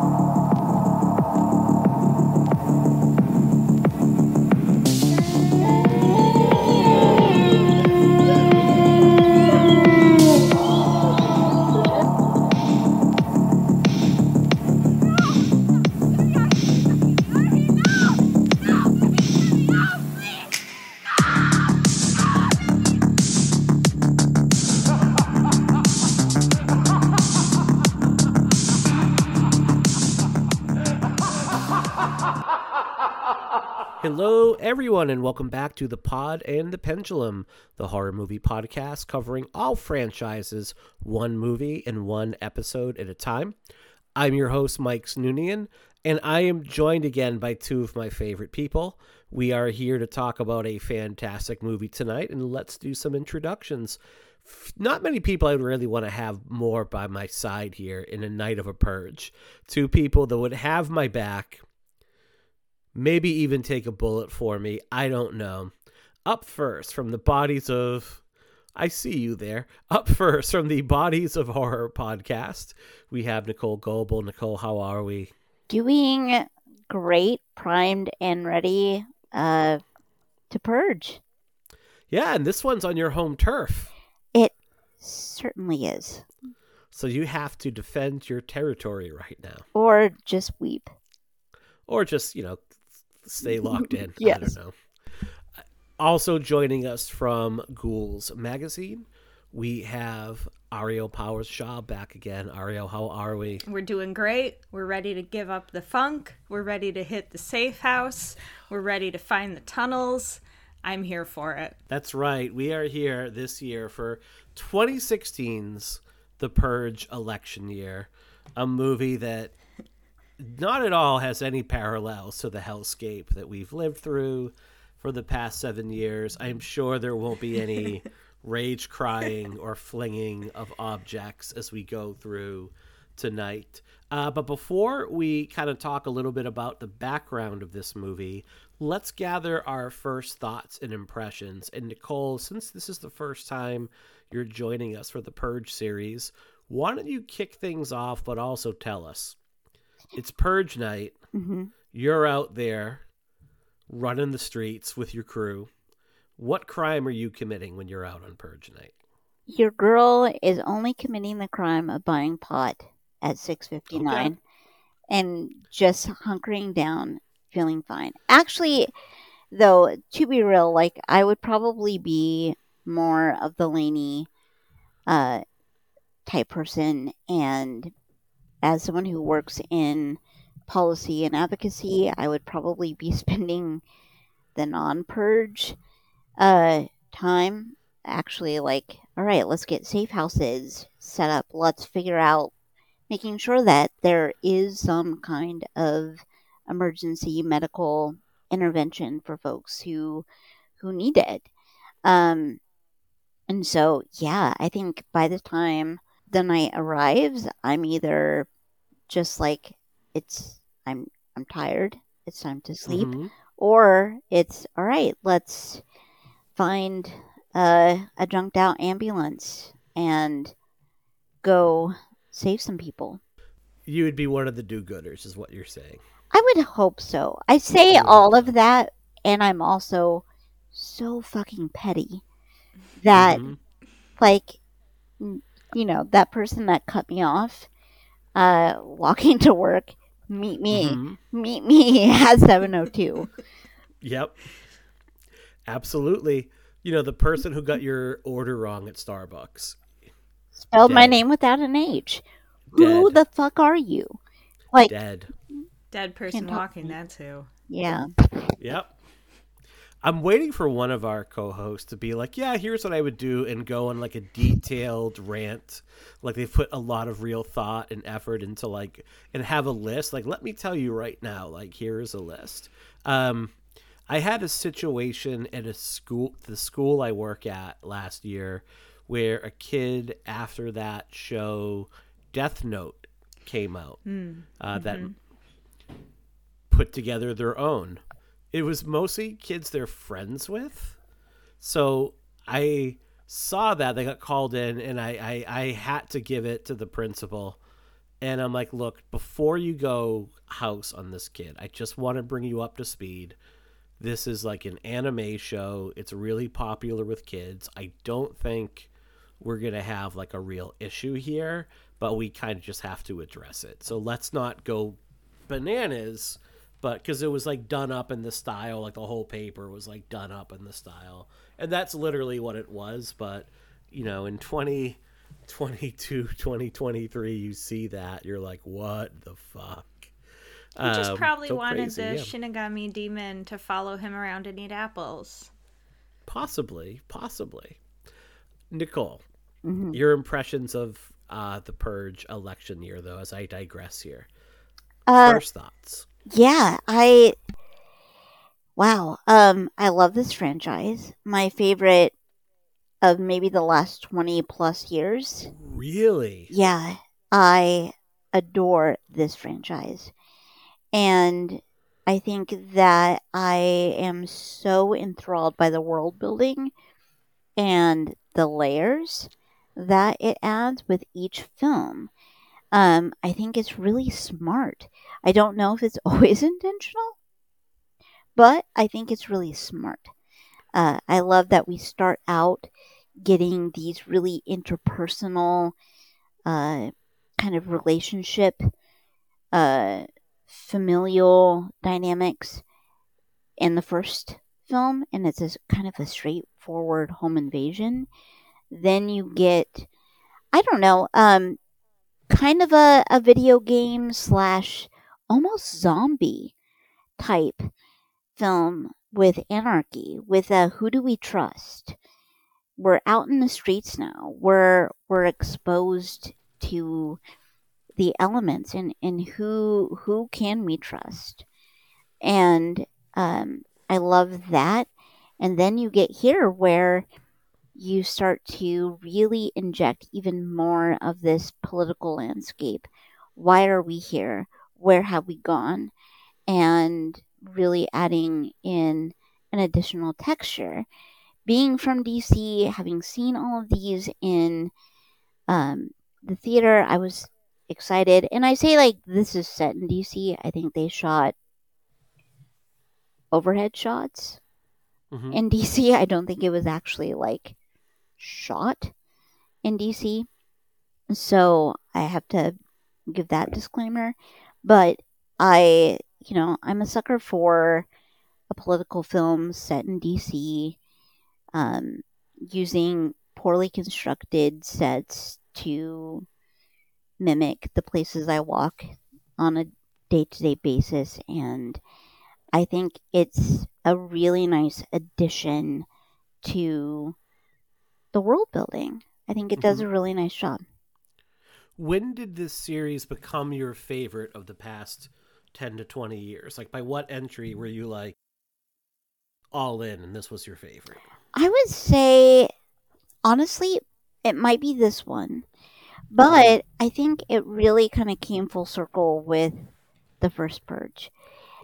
Hello, everyone, and welcome back to the Pod and the Pendulum, the horror movie podcast covering all franchises, one movie and one episode at a time. I'm your host, Mike Snoonian, and I am joined again by two of my favorite people. We are here to talk about a fantastic movie tonight, and let's do some introductions. Not many people I would really want to have more by my side here in a night of a purge. Two people that would have my back maybe even take a bullet for me. I don't know. Up first from the bodies of. I see you there. Up first from the Bodies of Horror podcast, we have Nichole Goebel. Nichole, how are we? Doing great, primed and ready uh, to purge. Yeah, and this one's on your home turf. It certainly is. So you have to defend your territory right now. Or just weep. Or just, you know, stay locked in. yes. I don't know. Also joining us from Ghouls Magazine, we have Ariel Powers Shaw back again. Ariel, how are we? We're doing great. We're ready to give up the funk. We're ready to hit the safe house. We're ready to find the tunnels. I'm here for it. That's right. We are here this year for 2016's The Purge election year, a movie that not at all has any parallels to the hellscape that we've lived through for the past seven years. I'm sure there won't be any rage crying or flinging of objects as we go through tonight. Uh, but before we kind of talk a little bit about the background of this movie, let's gather our first thoughts and impressions. And Nichole, since this is the first time you're joining us for the Purge series, why don't you kick things off, but also tell us? It's Purge night. Mm-hmm. You're out there running the streets with your crew. What crime are you committing when you're out on Purge night? Your girl is only committing the crime of buying pot at 6:59 Okay. and just hunkering down, feeling fine. Actually, though, to be real, like I would probably be more of the Laney uh, type person, and as someone who works in policy and advocacy, I would probably be spending the non-purge uh, time actually like all right let's get safe houses set up. Let's figure out making sure that there is some kind of emergency medical intervention for folks who who need it. Um and so yeah i think by the time the night arrives i'm either just like it's i'm i'm tired it's time to sleep Mhm. or it's all right let's find uh, a junked out ambulance and go save some people You would be one of the do-gooders, is what you're saying. i would hope so i say all of that and i'm also so fucking petty that Mhm. like you know that person that cut me off uh walking to work meet me Mhm. meet me at 702 Yep. Absolutely. You know, the person who got your order wrong at Starbucks. spelled my name without an h who the fuck are you like Dead. Dead person walking, to me. that's who. yeah Yep. I'm waiting for one of our co-hosts to be like, "Yeah, here's what I would do," and go on like a detailed rant, like they've put a lot of real thought and effort into like, and have a list. Like, let me tell you right now, like here's a list. Um, I had a situation at a school, the school I work at last year, where a kid after that show, Death Note, came out. Uh, that put together their own. It was mostly kids they're friends with. So I saw that they got called in and I, I, I had to give it to the principal And I'm like, look, before you go house on this kid, I just want to bring you up to speed. This is like an anime show. It's really popular with kids. I don't think we're going to have like a real issue here, but we kind of just have to address it. So let's not go bananas, but because it was like done up in the style, like the whole paper was like done up in the style. And that's literally what it was. But, you know, in 2022, 2023, you see that, you're like, what the fuck? He just Um, probably so wanted crazy, the yeah. Shinigami demon to follow him around and eat apples. Possibly, possibly. Nichole, Mhm. your impressions of uh, the Purge election year, though, as I digress here. Uh, First thoughts. Yeah, I. Wow. Um, I love this franchise. My favorite of maybe the last twenty plus years. Really? Yeah, I adore this franchise. And I think that I am so enthralled by the world building and the layers that it adds with each film. Um, I think it's really smart. I don't know if it's always intentional, but I think it's really smart. Uh, I love that we start out getting these really interpersonal uh, kind of relationship, uh, familial dynamics in the first film, and it's a kind of a straightforward home invasion. Then you get, I don't know, um, kind of a, a video game slash almost zombie type film with anarchy, with a who do we trust? We're out in the streets now. We're we're exposed to the elements and, and who who can we trust and um, i love that and then you get here where you start to really inject even more of this political landscape why are we here where have we gone and really adding in an additional texture being from dc having seen all of these in um, the theater i was excited. And I say like this is set in DC. I think they shot overhead shots Mhm. in DC. I don't think it was actually like shot in DC. So I have to give that disclaimer. But I, you know, I'm a sucker for a political film set in DC, um, using poorly constructed sets to mimic the places I walk on a day to day basis. And I think it's a really nice addition to the world building. I think it does a really nice job. When did this series become your favorite of the past 10 to 20 years? Like, by what entry were you like all in and this was your favorite? I would say, honestly, it might be this one. But I think it really kind of came full circle with the first purge.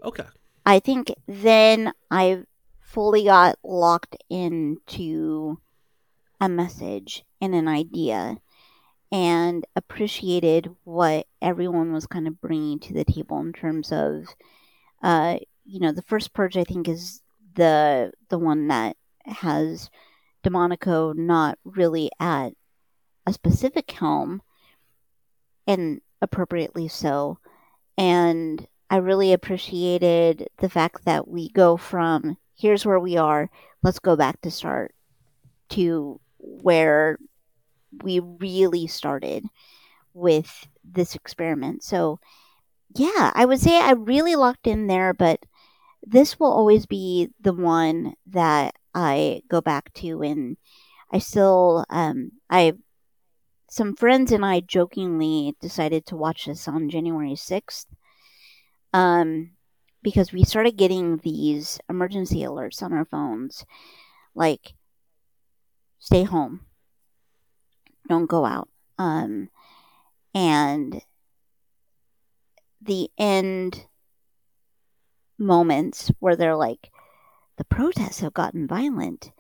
Okay. I think then I fully got locked into a message and an idea and appreciated what everyone was kind of bringing to the table in terms of uh you know the first purge I think is the the one that has DeMonaco not really at a specific helm and appropriately so. And I really appreciated the fact that we go from here's where we are, let's go back to start to where we really started with this experiment. So, yeah, I would say I really locked in there, but this will always be the one that I go back to and I still um I some friends and I jokingly decided to watch this on January 6th um, because we started getting these emergency alerts on our phones, like stay home, don't go out, um, and the end moments where they're like, the protests have gotten violent,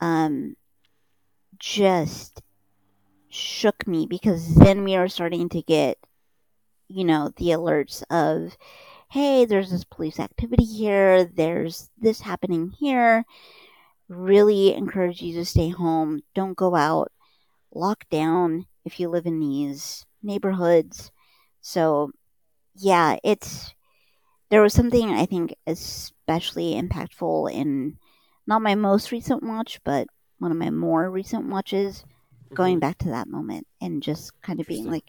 um, just shook me because then we are starting to get you know, the alerts of, hey, there's this police activity here, there's this happening here. Really encourage you to stay home. Don't go out. Lock down if you live in these neighborhoods. So, yeah, it's there was something I think especially impactful in not my most recent watch, but one of my more recent watches, going Mhm. back to that moment and just kind of being like,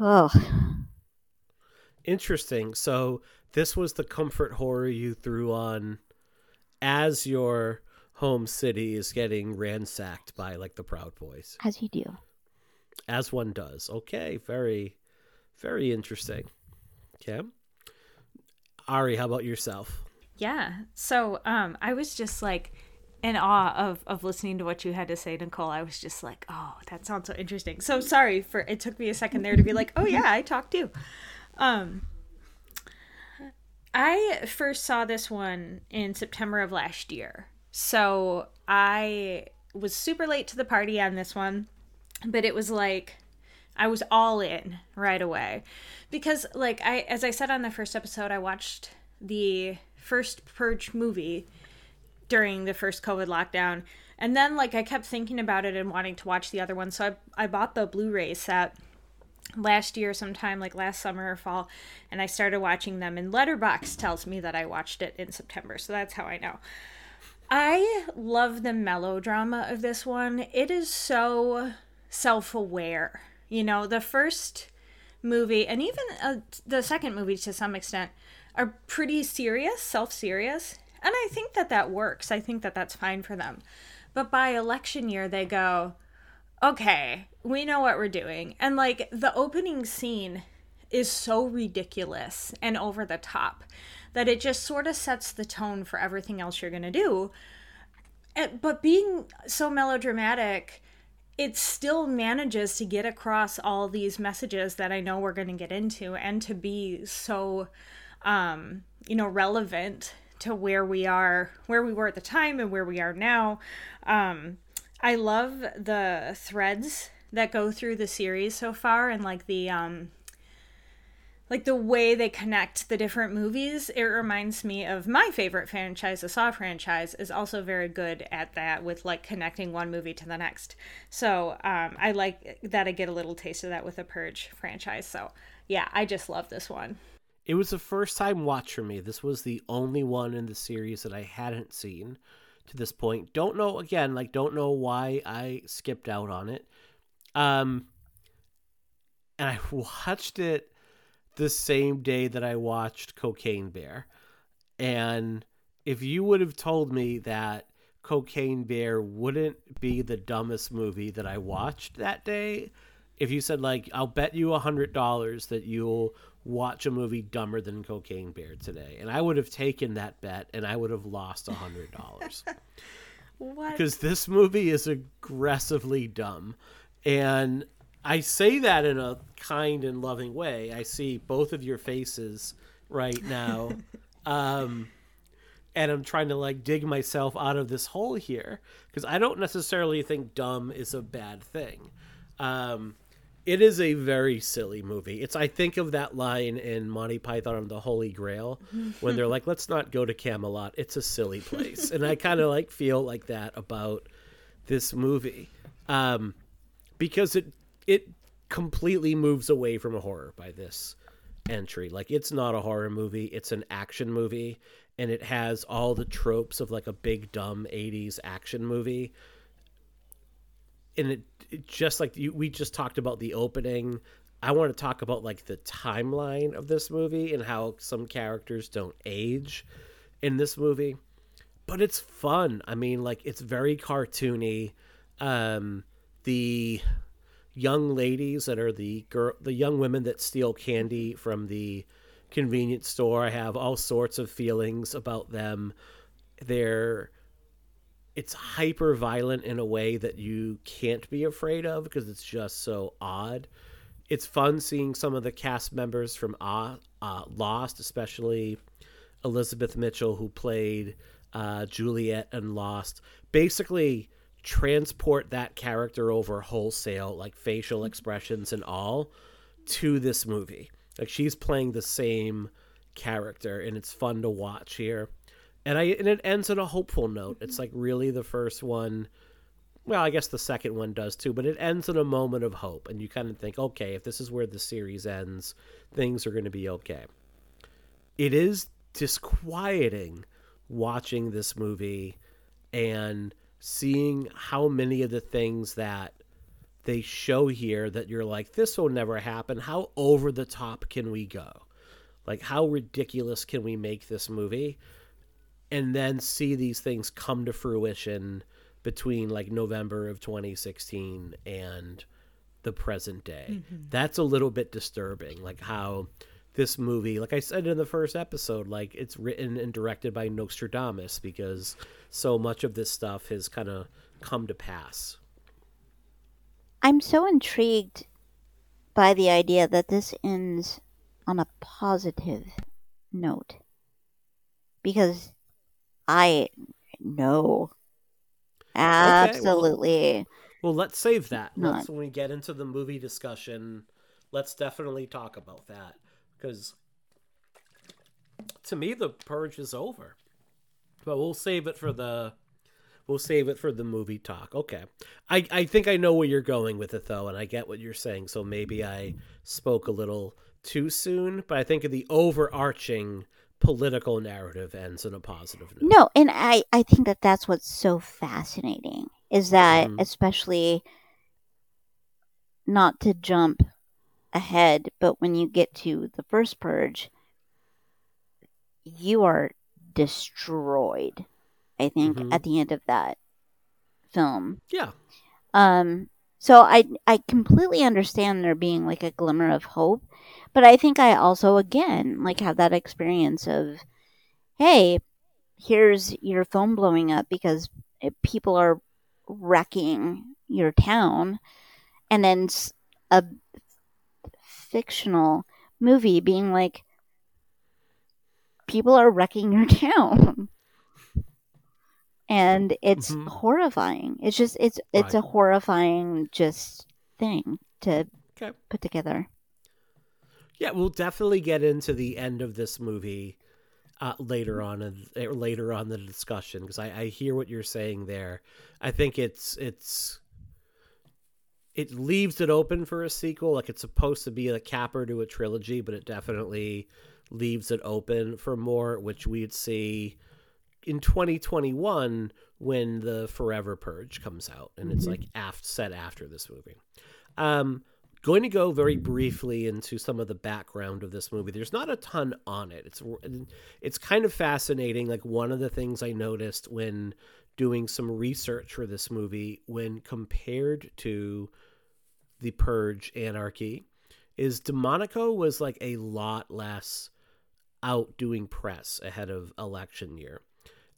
oh, Interesting. So this was the comfort horror you threw on as your home city is getting ransacked by like the Proud Boys, as you do. as one does. Okay, very, very interesting. Okay, Ari, how about yourself? Yeah. So um I was just like in awe of of listening to what you had to say, Nichole. I was just like, oh, that sounds so interesting. So sorry for it took me a second there to be like, oh yeah, I talked too. Um I first saw this one in September of last year. So I was super late to the party on this one, but it was like I was all in right away. Because like I as I said on the first episode, I watched the first Purge movie during the first COVID lockdown. And then like I kept thinking about it and wanting to watch the other one. So I I bought the Blu-ray set last year sometime like last summer or fall and I started watching them and Letterboxd tells me that I watched it in September. So that's how I know. I love the melodrama of this one. It is so self-aware. You know, the first movie and even uh, the second movie to some extent are pretty serious, self-serious, and I think that that works. I think that that's fine for them. But by election year they go, "Okay, we know what we're doing." And like the opening scene is so ridiculous and over the top that it just sort of sets the tone for everything else you're going to do. But being so melodramatic, it still manages to get across all these messages that I know we're going to get into and to be so um, you know, relevant to where we are, where we were at the time and where we are now. Um, I love the threads that go through the series so far and like the um like the way they connect the different movies it reminds me of my favorite franchise the saw franchise is also very good at that with like connecting one movie to the next so um, i like that i get a little taste of that with the purge franchise so yeah i just love this one It was a first time watch for me. This was the only one in the series that I hadn't seen to this point. Don't know again, like don't know why I skipped out on it. Um and I watched it the same day that I watched Cocaine Bear. And if you would have told me that Cocaine Bear wouldn't be the dumbest movie that I watched that day, if you said like I'll bet you a hundred dollars that you'll watch a movie dumber than Cocaine Bear today, and I would have taken that bet and I would have lost a hundred dollars what because this movie is aggressively dumb, and I say that in a kind and loving way. I see both of your faces right now. um and I'm trying to like dig myself out of this hole here because I don't necessarily think dumb is a bad thing. Um, it is a very silly movie. It's I think of that line in Monty Python and the Holy Grail when they're like, "Let's not go to Camelot. It's a silly place," and I kind of like feel like that about this movie um, because it it completely moves away from a horror by this entry. Like it's not a horror movie; it's an action movie, and it has all the tropes of like a big dumb '80s action movie. And it, it just like you, we just talked about the opening. I want to talk about like the timeline of this movie and how some characters don't age in this movie. But it's fun. I mean, like it's very cartoony. Um, the young ladies that are the girl, the young women that steal candy from the convenience store. I have all sorts of feelings about them. They're it's hyper violent in a way that you can't be afraid of because it's just so odd. It's fun seeing some of the cast members from uh, uh, Lost, especially Elizabeth Mitchell, who played uh, Juliet and Lost. Basically, transport that character over wholesale, like facial mm-hmm. expressions and all, to this movie. Like she's playing the same character, and it's fun to watch here. And I and it ends on a hopeful note. It's mm-hmm. like really the first one. Well, I guess the second one does too, but it ends in a moment of hope, and you kind of think, okay, if this is where the series ends, things are going to be okay. It is disquieting watching this movie and seeing how many of the things that they show here that you're like, this will never happen. How over the top can we go? Like, how ridiculous can we make this movie? And then see these things come to fruition between like November of 2016 and the present day. Mm-hmm. That's a little bit disturbing. Like, how this movie, like I said in the first episode, like it's written and directed by Nostradamus because so much of this stuff has kind of come to pass. I'm so intrigued by the idea that this ends on a positive note because I know absolutely. Okay, well, well, let's save that. Not. Let's when we get into the movie discussion. Let's definitely talk about that because to me the purge is over. But we'll save it for the we'll save it for the movie talk. Okay. I I think I know where you're going with it though and I get what you're saying. So maybe I spoke a little too soon, but I think the overarching political narrative ends in a positive note. No, and I I think that that's what's so fascinating is that mm-hmm. especially not to jump ahead, but when you get to the first purge, you are destroyed. I think mm-hmm. at the end of that film. Yeah. Um. So I I completely understand there being like a glimmer of hope, but I think I also again like have that experience of, hey, here's your phone blowing up because people are wrecking your town, and then a fictional movie being like, people are wrecking your town. and it's mm-hmm. horrifying. It's just it's it's right. a horrifying just thing to okay. put together. Yeah, we'll definitely get into the end of this movie uh, later on in, later on the discussion because I, I hear what you're saying there. I think it's it's it leaves it open for a sequel. Like it's supposed to be a capper to a trilogy, but it definitely leaves it open for more, which we'd see in 2021 when the Forever Purge comes out, and mm-hmm. it's like af- set after this movie. Um, going to go very briefly into some of the background of this movie. There's not a ton on it. It's it's kind of fascinating. Like one of the things I noticed when doing some research for this movie when compared to the Purge Anarchy is DeMonaco was like a lot less out doing press ahead of election year.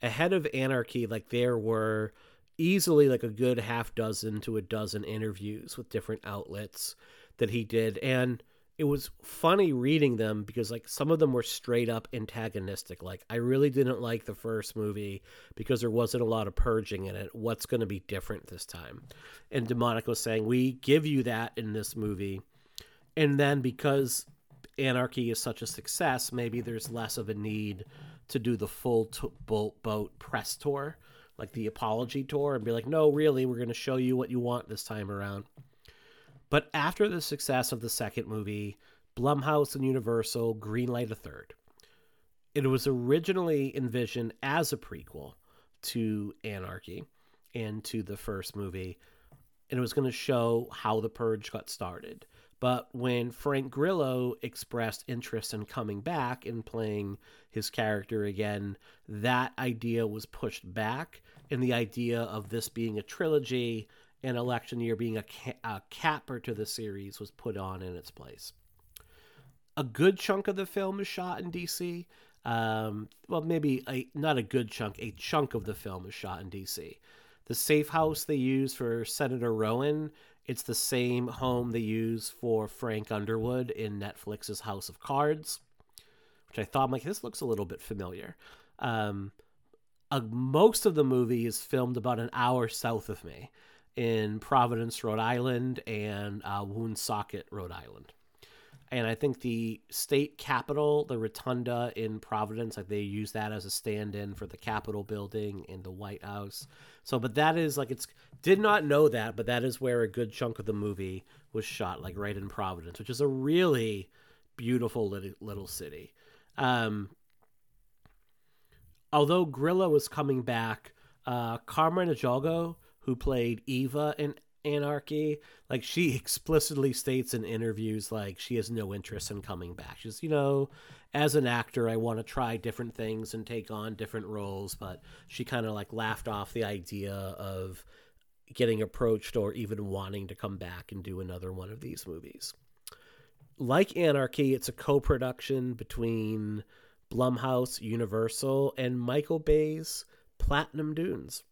Ahead of Anarchy, like there were easily like a good half dozen to a dozen interviews with different outlets that he did and it was funny reading them because like some of them were straight up antagonistic. Like i really didn't like the first movie because there wasn't a lot of purging in it. What's going to be different this time? And DeMonaco saying we give you that in this movie. And then because anarchy is such a success maybe there's less of a need to do the full t- boat, boat press tour like the apology tour and be like no really we're going to show you what you want this time around but after the success of the second movie, Blumhouse and Universal greenlight a third. It was originally envisioned as a prequel to Anarchy and to the first movie, and it was going to show how the purge got started. But when Frank Grillo expressed interest in coming back and playing his character again, that idea was pushed back, and the idea of this being a trilogy and election year being a, ca- a capper to the series was put on in its place. A good chunk of the film is shot in DC. Um, well, maybe a, not a good chunk, a chunk of the film is shot in DC. The safe house they use for Senator Roan, it's the same home they use for Frank Underwood in Netflix's House of Cards, which I thought, I'm like, this looks a little bit familiar. Um, uh, most of the movie is filmed about an hour south of me in Providence, Rhode Island, and uh, Woonsocket, Rhode Island. and I think the state capitol, the rotunda in Providence, like they use that as a stand-in for the Capitol building in the White House. So, but that is like it's did not know that, but that is where a good chunk of the movie was shot, like right in Providence, which is a really beautiful little, city. Um, although Grillo was coming back, uh, Carmen Ejogo, who played Eva in Anarchy, like she explicitly states in interviews like she has no interest in coming back. She's, you know, as an actor, I want to try different things and take on different roles, but she kind of like laughed off the idea of getting approached or even wanting to come back and do another one of these movies. Like Anarchy, it's a co-production between Blumhouse, Universal, and Michael Bay's Platinum Dunes,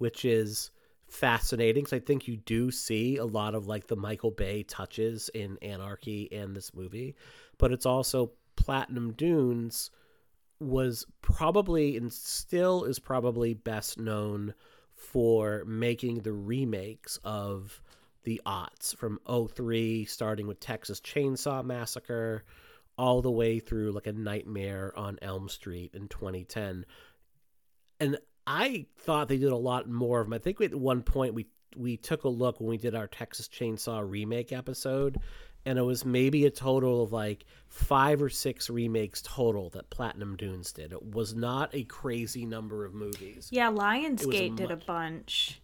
which is fascinating because I think you do see a lot of like the Michael Bay touches in Anarchy and this movie, but it's also Platinum Dunes was probably and still is probably best known for making the remakes of the aughts from 03 starting with Texas Chainsaw Massacre all the way through like a nightmare on Elm Street in 2010. And I thought they did a lot more of them. I think at one point we we took a look when we did our Texas Chainsaw remake episode, and it was maybe a total of like five or six remakes total that Platinum Dunes did. It was not a crazy number of movies. Yeah, Lionsgate a did much... a bunch.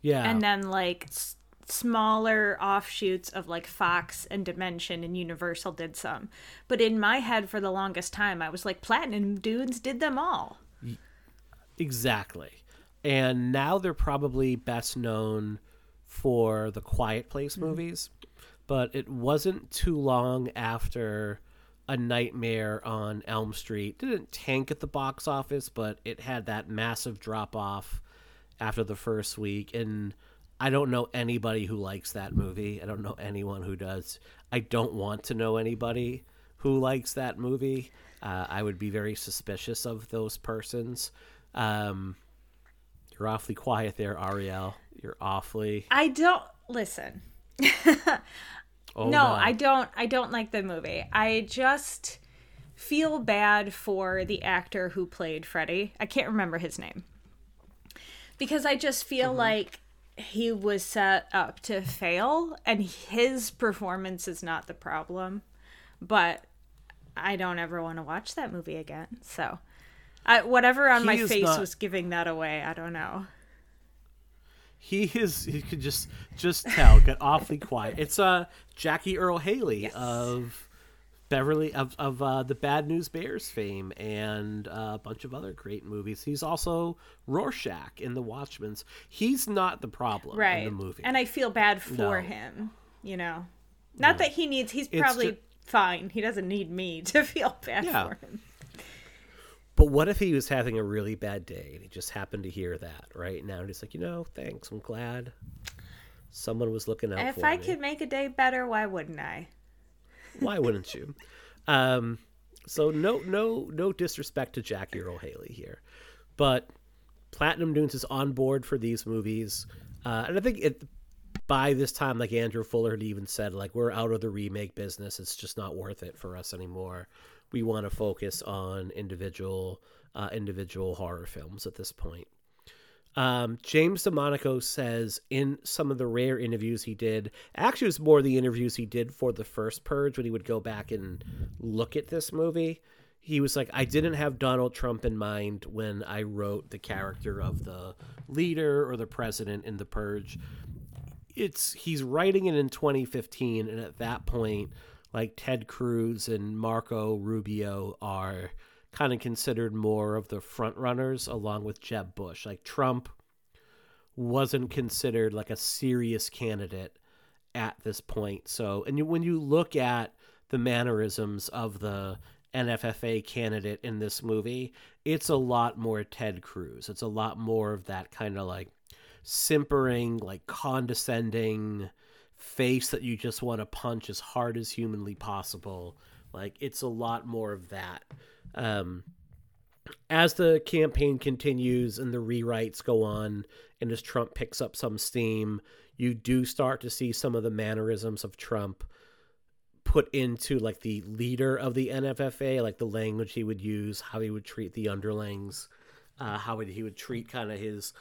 Yeah, and then like s- smaller offshoots of like Fox and Dimension and Universal did some. But in my head, for the longest time, I was like, Platinum Dunes did them all. Exactly. And now they're probably best known for the Quiet Place mm-hmm. movies, but it wasn't too long after A Nightmare on Elm Street didn't tank at the box office, but it had that massive drop off after the first week and I don't know anybody who likes that movie. I don't know anyone who does. I don't want to know anybody who likes that movie. Uh, I would be very suspicious of those persons. Um, you're awfully quiet there, Ariel. You're awfully. I don't listen. oh, no, no, I don't. I don't like the movie. I just feel bad for the actor who played Freddy. I can't remember his name because I just feel mm-hmm. like he was set up to fail, and his performance is not the problem. But I don't ever want to watch that movie again. So I, whatever on he my face not, was giving that away. I don't know. He is. He could just just tell. Get awfully quiet. It's uh Jackie Earle Haley yes. of Beverly of of uh, the Bad News Bears fame and uh, a bunch of other great movies. He's also Rorschach in The Watchmen's. He's not the problem right. in the movie, and I feel bad for no. him. You know, not no. that he needs. He's probably just, fine. He doesn't need me to feel bad yeah. for him. But what if he was having a really bad day and he just happened to hear that right now? And he's like, you know, thanks. I'm glad someone was looking out if for I me. could make a day better, why wouldn't I? why wouldn't you? Um, so no, no, no disrespect to Jackie Earle Haley here, but Platinum Dunes is on board for these movies, uh, and I think it by this time, like Andrew Fuller had even said, like we're out of the remake business. It's just not worth it for us anymore we want to focus on individual uh, individual horror films at this point. Um, James DeMonaco says in some of the rare interviews he did, actually, it was more the interviews he did for the first Purge when he would go back and look at this movie. He was like, I didn't have Donald Trump in mind when I wrote the character of the leader or the president in the Purge. It's he's writing it in 2015, and at that point, like Ted Cruz and Marco Rubio are kind of considered more of the front runners along with Jeb Bush. Like Trump wasn't considered like a serious candidate at this point. So, and you, when you look at the mannerisms of the NFFA candidate in this movie, it's a lot more Ted Cruz. It's a lot more of that kind of like simpering, like condescending, face that you just want to punch as hard as humanly possible. Like it's a lot more of that. Um, as the campaign continues and the rewrites go on, and as Trump picks up some steam, you do start to see some of the mannerisms of Trump put into like the leader of the NFFA, like the language he would use, how he would treat the underlings, uh, how he would treat kind of his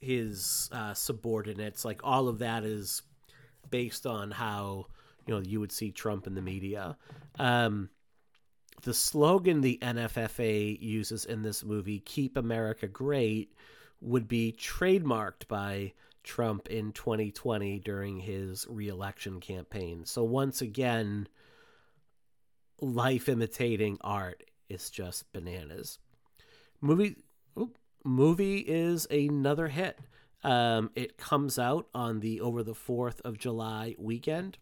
his uh, subordinates. Like all of that is based on how you know you would see Trump in the media. Um, the slogan the NFFA uses in this movie, "Keep America Great," would be trademarked by Trump in 2020 during his reelection campaign. So once again, life imitating art is just bananas. Movie movie is another hit. Um, it comes out on the over the 4th of July weekend.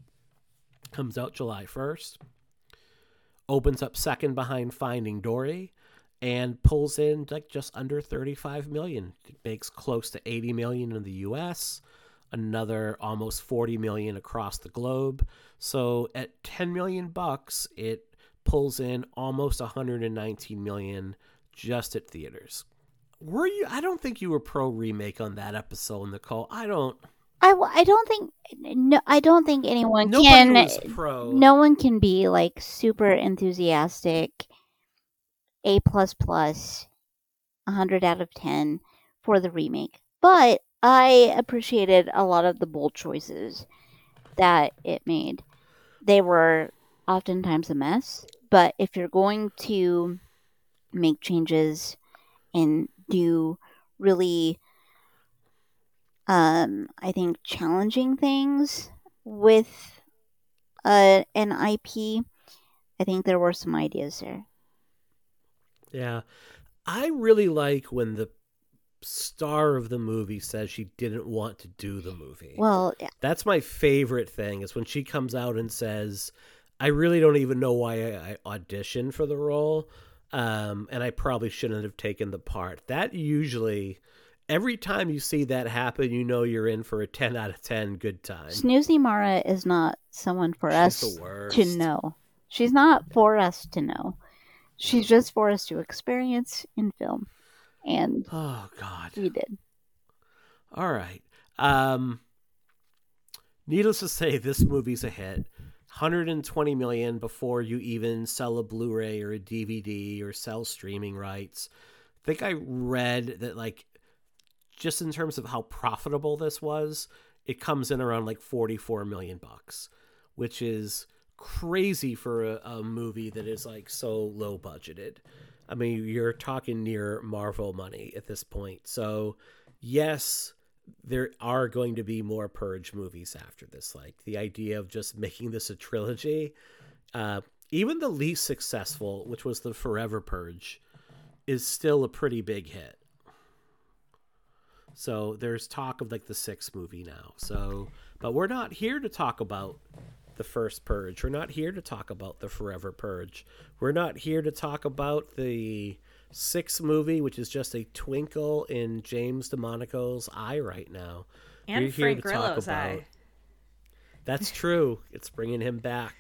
Comes out July 1st. Opens up second behind Finding Dory and pulls in like just under 35 million. It makes close to 80 million in the US, another almost 40 million across the globe. So at 10 million bucks, it pulls in almost 119 million just at theaters. Were you I don't think you were pro remake on that episode, Nichole. I don't I, I don't think no I don't think anyone Nobody can was pro. no one can be like super enthusiastic a plus plus 100 out of 10 for the remake but i appreciated a lot of the bold choices that it made they were oftentimes a mess but if you're going to make changes and do really um i think challenging things with uh, an ip i think there were some ideas there Yeah. I really like when the star of the movie says she didn't want to do the movie. well That's my favorite thing is when she comes out and says, I really don't even know why I, I auditioned for the role. Um, and I probably shouldn't have taken the part. That usually, every time you see that happen, you know you're in for a 10 out of 10 good time. Rooney Mara is not someone for She's us to know. She's not for us to know. She's just for us to experience in film. And Oh, God. we did. All right. Um, needless to say, this movie's a hit. 120 million before you even sell a Blu-ray or a DVD or sell streaming rights. I think I read that like just in terms of how profitable this was, it comes in around like 44 million bucks, which is crazy for a, a movie that is like so low budgeted. I mean, you're talking near Marvel money at this point. So, yes, there are going to be more Purge movies after this. Like the idea of just making this a trilogy, uh, even the least successful, which was the Forever Purge, is still a pretty big hit. So there's talk of like the sixth movie now. So, but we're not here to talk about the first Purge. We're not here to talk about the Forever Purge. We're not here to talk about the sixth movie, which is just a twinkle in James DeMonaco's eye right now. And We're here Frank to talk Grillo's about- eye. That's true. It's bringing him back.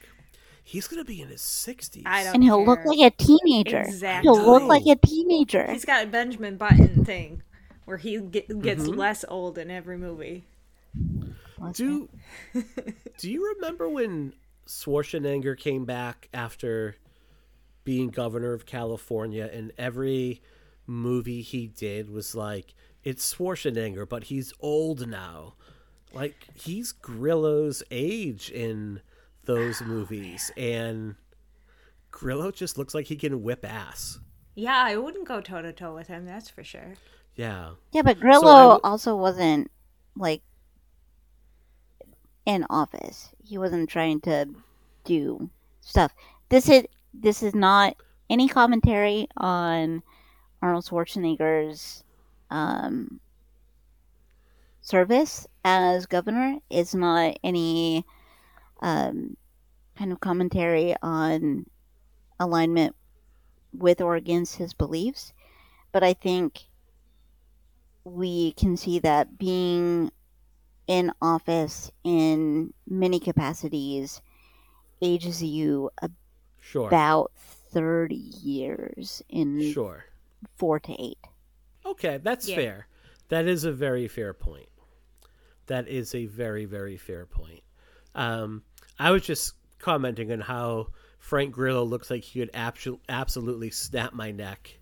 He's gonna be in his sixties. I don't And he'll look like a teenager. Exactly. He'll look like a teenager. He's got a Benjamin Button thing where he get, gets Mhm. less old in every movie. Do Do you remember when Schwarzenegger came back after being governor of California and every movie he did was like it's Schwarzenegger but he's old now. Like he's Grillo's age in those movies and Grillo just looks like he can whip ass. Yeah, I wouldn't go toe to toe with him, that's for sure. Yeah. Yeah, but Grillo w- also wasn't like in office. He wasn't trying to do stuff. This is this is not any commentary on Arnold Schwarzenegger's um, service as governor. It's not any um, kind of commentary on alignment with or against his beliefs. But I think we can see that being in office in many capacities ages you Sure. about 30 years in Sure. four to eight. Okay, that's Yeah. fair. That is a very fair point. That is a very very fair point. Um, I was just commenting on how Frank Grillo looks like he would abso- absolutely snap my neck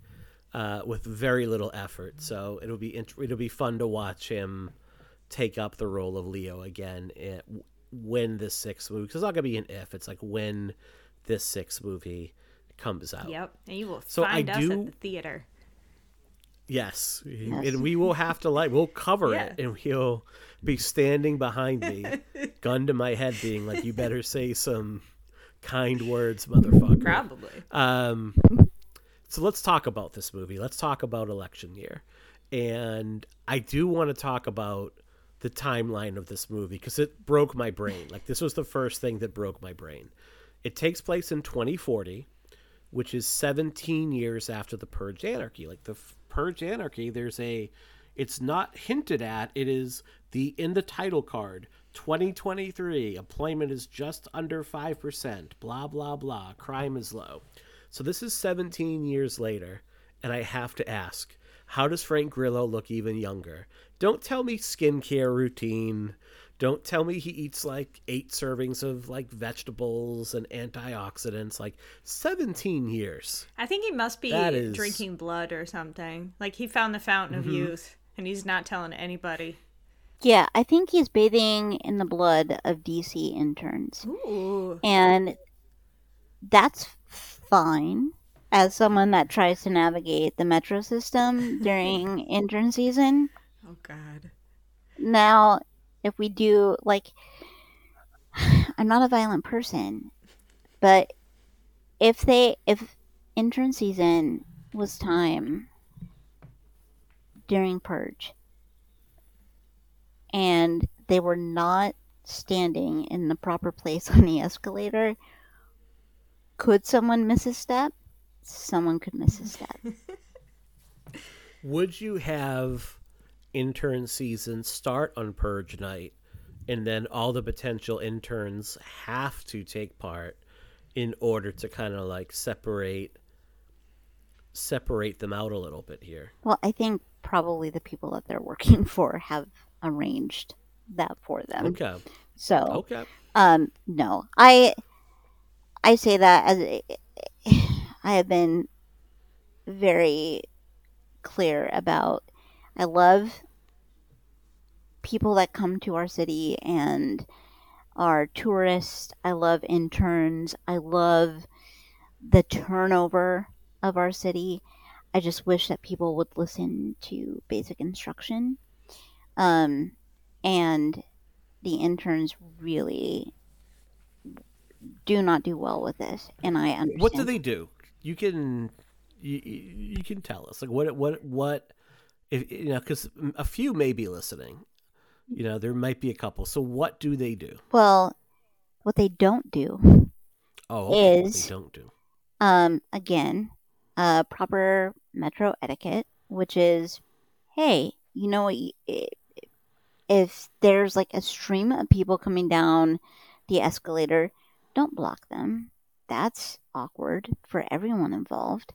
uh, with very little effort. So it'll be int- it'll be fun to watch him take up the role of Leo again eh, when the sixth movie. Because it's not gonna be an if. It's like when this sixth movie comes out. Yep. And you will So I find us do- at the theater. Yes. Yes. and we will have to like we'll cover Yeah. it, and he'll be standing behind me, gun to my head, being like, "You better say some kind words, motherfucker." Probably. Um, so let's talk about this movie. Let's talk about election year, and I do want to talk about the timeline of this movie because it broke my brain. Like this was the first thing that broke my brain. It takes place in 2040, which is 17 years after the Purge Anarchy. Like the Purge Anarchy, there's a, it's not hinted at. It is the in the title card. 2023 employment is just under 5% blah blah blah crime is low so this is 17 years later and i have to ask how does frank grillo look even younger don't tell me skincare routine don't tell me he eats like eight servings of like vegetables and antioxidants like 17 years I think he must be That is- drinking blood or something. Like he found the fountain Mm-hmm. of youth and he's not telling anybody. Yeah, I think he's bathing in the blood of DC interns. Ooh. And that's fine as someone that tries to navigate the metro system during intern season. Oh God. Now, if we do like I'm not a violent person, but if they if intern season was time during purge and they were not standing in the proper place on the escalator, could someone miss a step? Someone could miss a step. would you have intern season start on purge night and then all the potential interns have to take part in order to kind of like separate separate them out a little bit here Well, I think probably the people that they're working for have arranged that for them. okay So, okay um, no, I, I say that as I have been very clear about. I love people that come to our city and are tourists. I love interns. I love the turnover of our city. I just wish that people would listen to basic instruction. Um, and the interns really do not do well with this, and I understand. what do they do you can you, you can tell us like what what what if you know because a few may be listening you know there might be a couple so what do they do Well, what they don't do, oh okay, Is- they don't do um, again, uh, proper metro etiquette, which is, hey, you know what? If there's like a stream of people coming down the escalator, don't block them. That's awkward for everyone involved.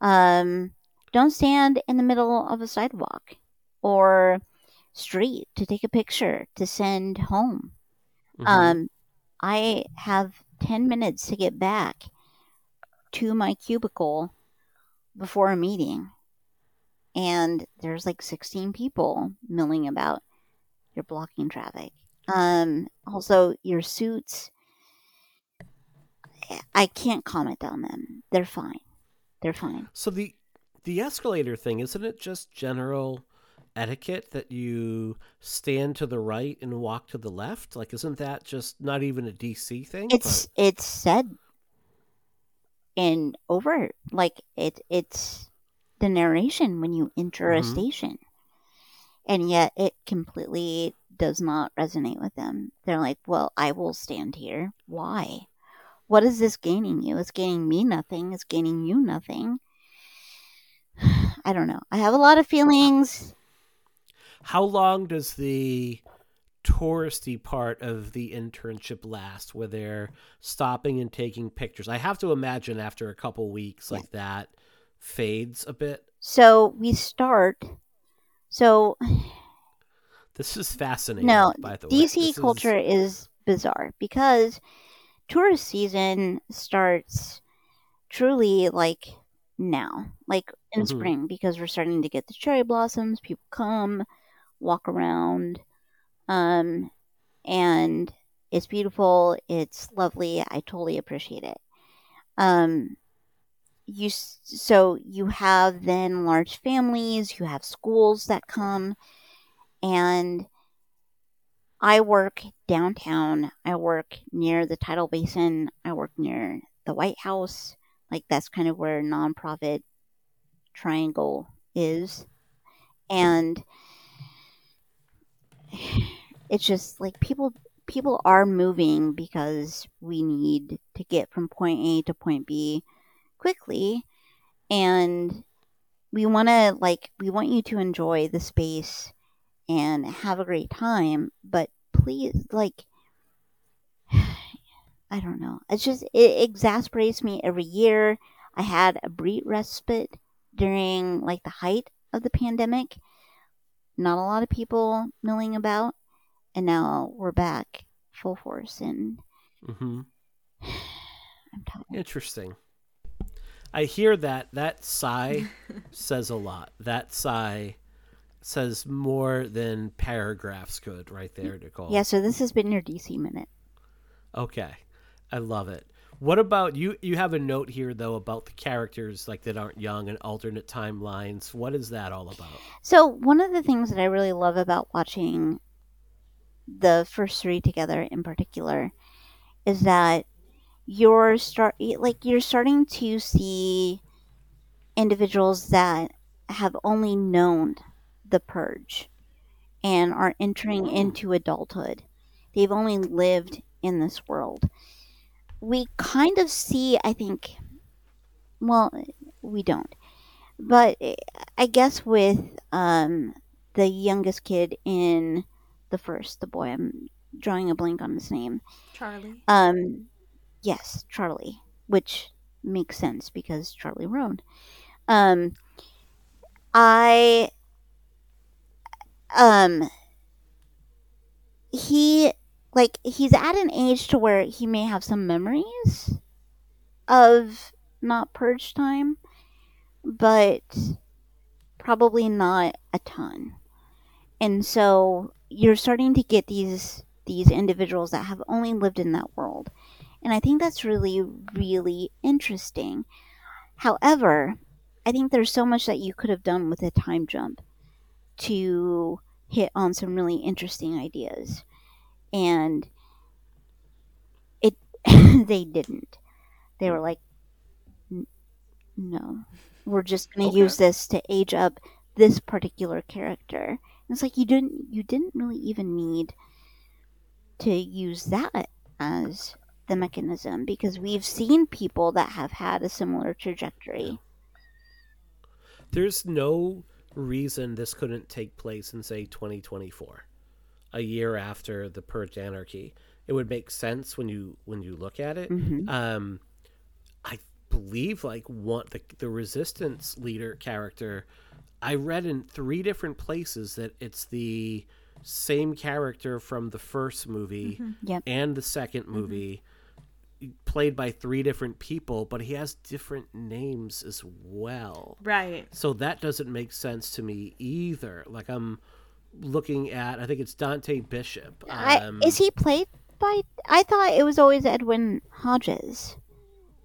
Um, don't stand in the middle of a sidewalk or street to take a picture to send home. Mhm. Um, I have 10 minutes to get back to my cubicle before a meeting. And there's like 16 people milling about. You're blocking traffic. Um, also, your suits, I can't comment on them. They're fine. They're fine. So the the escalator thing isn't it just general etiquette that you stand to the right and walk to the left? Like isn't that just not even a DC thing? It's it's said in over like it it's the narration when you enter a Mhm. station. And yet it completely does not resonate with them. They're like, "Well, I will stand here. Why? What is this gaining you? It's gaining me nothing. It's gaining you nothing." I don't know. I have a lot of feelings. How long does the touristy part of the internship last where they're stopping and taking pictures? I have to imagine after a couple weeks like that fades a bit. So we start. So This is fascinating No, by the way. DC is- culture is bizarre because tourist season starts truly like now, like in Mhm. spring, because we're starting to get the cherry blossoms. People come, walk around, um, and it's beautiful. It's lovely. I totally appreciate it. Um, you so you have then large families. You have schools that come, and I work downtown. I work near the tidal basin. I work near the White House. Like that's kind of where nonprofit triangle is. And it's just like people people are moving because we need to get from point A to point B quickly. And we want to like we want you to enjoy the space and have a great time but please like i don't know. It's just it exasperates me every year. I had a brief respite during like the height of the pandemic not a lot of people milling about and now we're back full force and hmm i'm tired Interesting. I hear that. That sigh says a lot. That sigh says more than paragraphs could right there, Nichole. yeah so this has been your dc minute Okay. I love it. What about you? You have a note here though about the characters like that aren't young and alternate timelines. What is that all about? So one of the things that I really love about watching the first three together in particular is that you're start like you're starting to see individuals that have only known the purge and are entering mm. into adulthood. They've only lived in this world. We kind of see, I think, well, we don't, but I guess with um, the youngest kid in the first, the boy, I'm drawing a blank on his name. Charlie. Um, yes, Charlie, which makes sense because Charlie Roan. Um, I, um, he like he's at an age to where he may have some memories of not purge time, but probably not a ton. And so you're starting to get these these individuals that have only lived in that world. And I think that's really really interesting. However, I think there's so much that you could have done with a time jump to hit on some really interesting ideas. And it they didn't. They were like no. We're just going to Okay. use this to age up this particular character. And it's like you didn't you didn't really even need to use that as the mechanism because we've seen people that have had a similar trajectory. There's no reason this couldn't take place in say 2024, a year after the Purge Anarchy. It would make sense when you when you look at it. Mhm. Um, I believe like one the the resistance leader character. I read in three different places that it's the same character from the first movie Yep. and the 2nd movie played by three different people but he has different names as well Right. so that doesn't make sense to me either like i'm looking at i think it's dante bishop I, um, is he played by? I thought it was always Edwin Hodges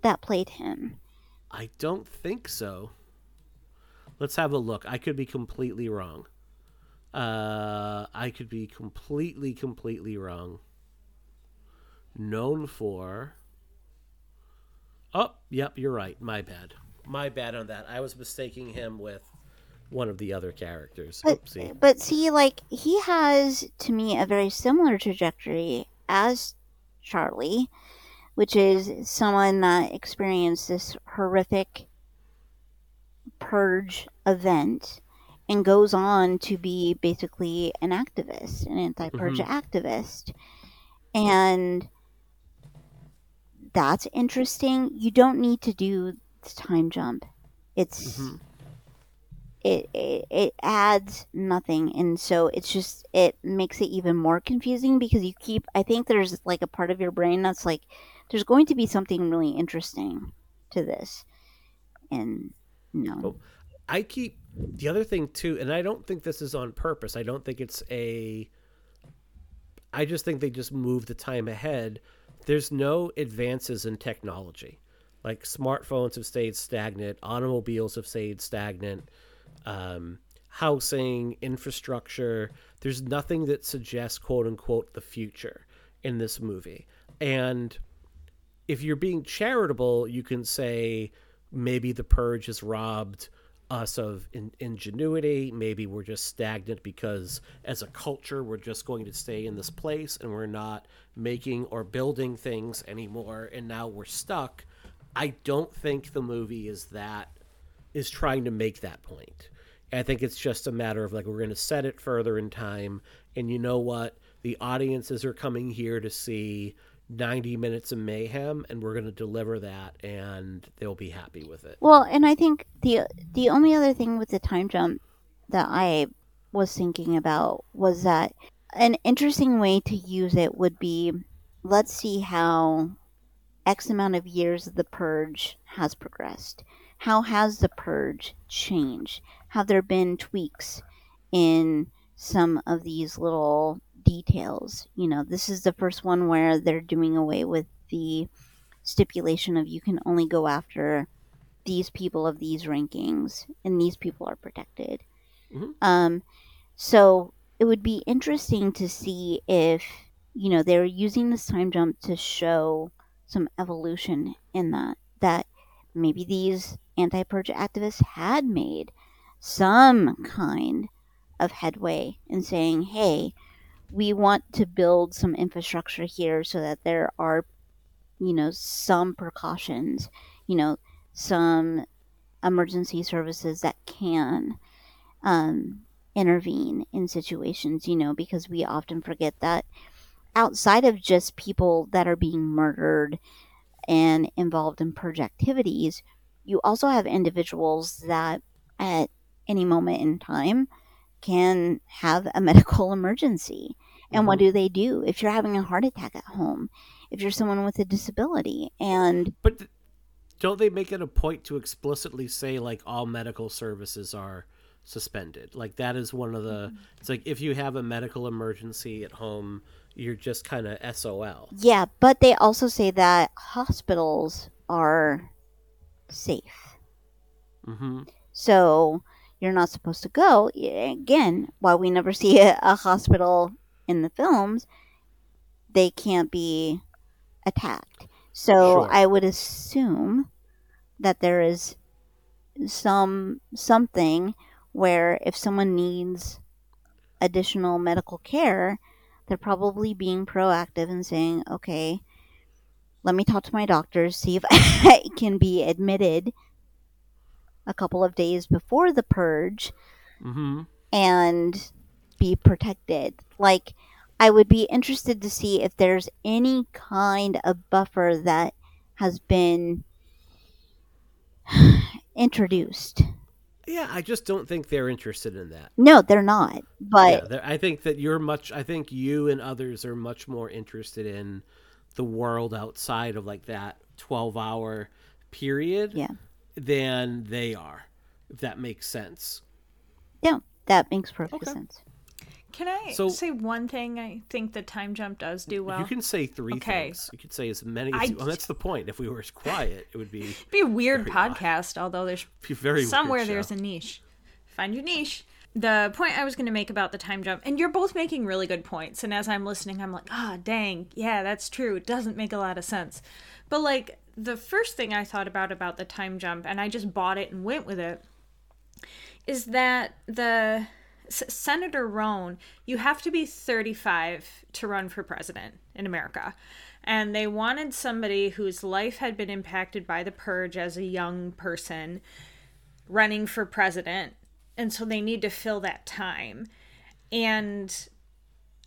that played him. I don't think so. Let's have a look. I could be completely wrong. Uh, I could be completely, completely wrong. Known for. Oh, yep, you're right. My bad. My bad on that. I was mistaking him with one of the other characters. But, Oopsie. but see, like he has to me a very similar trajectory as Charlie, which is someone that experienced this horrific purge event and goes on to be basically an activist, an anti-purge Mhm. activist, and that's interesting. You don't need to do the time jump. It's Mhm. It, it it adds nothing and so it's just it makes it even more confusing because you keep i think there's like a part of your brain that's like there's going to be something really interesting to this. And no. Oh, I keep the other thing too, and I don't think this is on purpose. I don't think it's a. I just think they just move the time ahead. There's no advances in technology. Like smartphones have stayed stagnant, automobiles have stayed stagnant, um, housing, infrastructure. There's nothing that suggests, quote unquote, the future in this movie. And if you're being charitable, you can say maybe the purge has robbed us of in, ingenuity. Maybe we're just stagnant because as a culture, we're just going to stay in this place and we're not making or building things anymore. And now we're stuck. I don't think the movie is that is trying to make that point. I think it's just a matter of like we're going to set it further in time, and you know what? The audiences are coming here to see 90 minutes of mayhem and we're going to deliver that and they'll be happy with it. Well, and I think the the only other thing with the time jump that I was thinking about was that an interesting way to use it would be let's see how x amount of years of the purge has progressed. How has the purge changed? Have there been tweaks in some of these little details. You know, this is the first one where they're doing away with the stipulation of you can only go after these people of these rankings and these people are protected. Mm-hmm. Um, so it would be interesting to see if, you know, they're using this time jump to show some evolution in that, that maybe these anti purge activists had made some kind of headway in saying, hey, we want to build some infrastructure here so that there are, you know, some precautions, you know, some emergency services that can um, intervene in situations, you know, because we often forget that outside of just people that are being murdered and involved in purge activities, you also have individuals that at any moment in time can have a medical emergency. And mm-hmm. what do they do if you're having a heart attack at home? If you're someone with a disability and But th- don't they make it a point to explicitly say like all medical services are suspended? Like that is one of the mm-hmm. it's like if you have a medical emergency at home, you're just kind of SOL. Yeah, but they also say that hospitals are safe. hmm So you're not supposed to go. Again, while we never see a, a hospital in the films, they can't be attacked. So sure. I would assume that there is some something where if someone needs additional medical care, they're probably being proactive and saying, "Okay, let me talk to my doctors, see if I can be admitted a couple of days before the purge mm-hmm. and be protected. Like, I would be interested to see if there's any kind of buffer that has been introduced. Yeah, I just don't think they're interested in that. No, they're not. But yeah, I think that you're much. I think you and others are much more interested in the world outside of like that twelve-hour period. Yeah than they are, if that makes sense. Yeah, that makes perfect okay. sense. Can I so, say one thing I think the time jump does do well? You can say three okay. things. You could say as many as I, you well, that's the point. If we were quiet, it would be be a weird podcast, odd. although there's very somewhere there's a niche. Find your niche. The point I was going to make about the time jump, and you're both making really good points. And as I'm listening, I'm like, ah, oh, dang, yeah, that's true. It doesn't make a lot of sense. But like, the first thing I thought about about the time jump, and I just bought it and went with it, is that the S- Senator Roan, you have to be 35 to run for president in America. And they wanted somebody whose life had been impacted by the purge as a young person running for president. And so they need to fill that time. And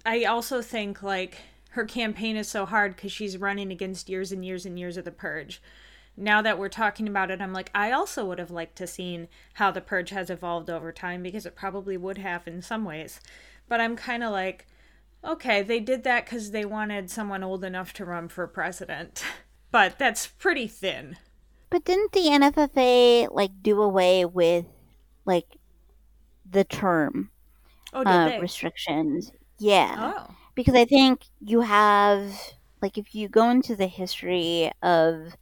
I also think, like, her campaign is so hard because she's running against years and years and years of the purge now that we're talking about it i'm like i also would have liked to seen how the purge has evolved over time because it probably would have in some ways but i'm kind of like okay they did that because they wanted someone old enough to run for president but that's pretty thin. But didn't the NFFA like do away with like the term Oh, did uh, they? restrictions? Yeah. oh, because I think you have like if you go into the history of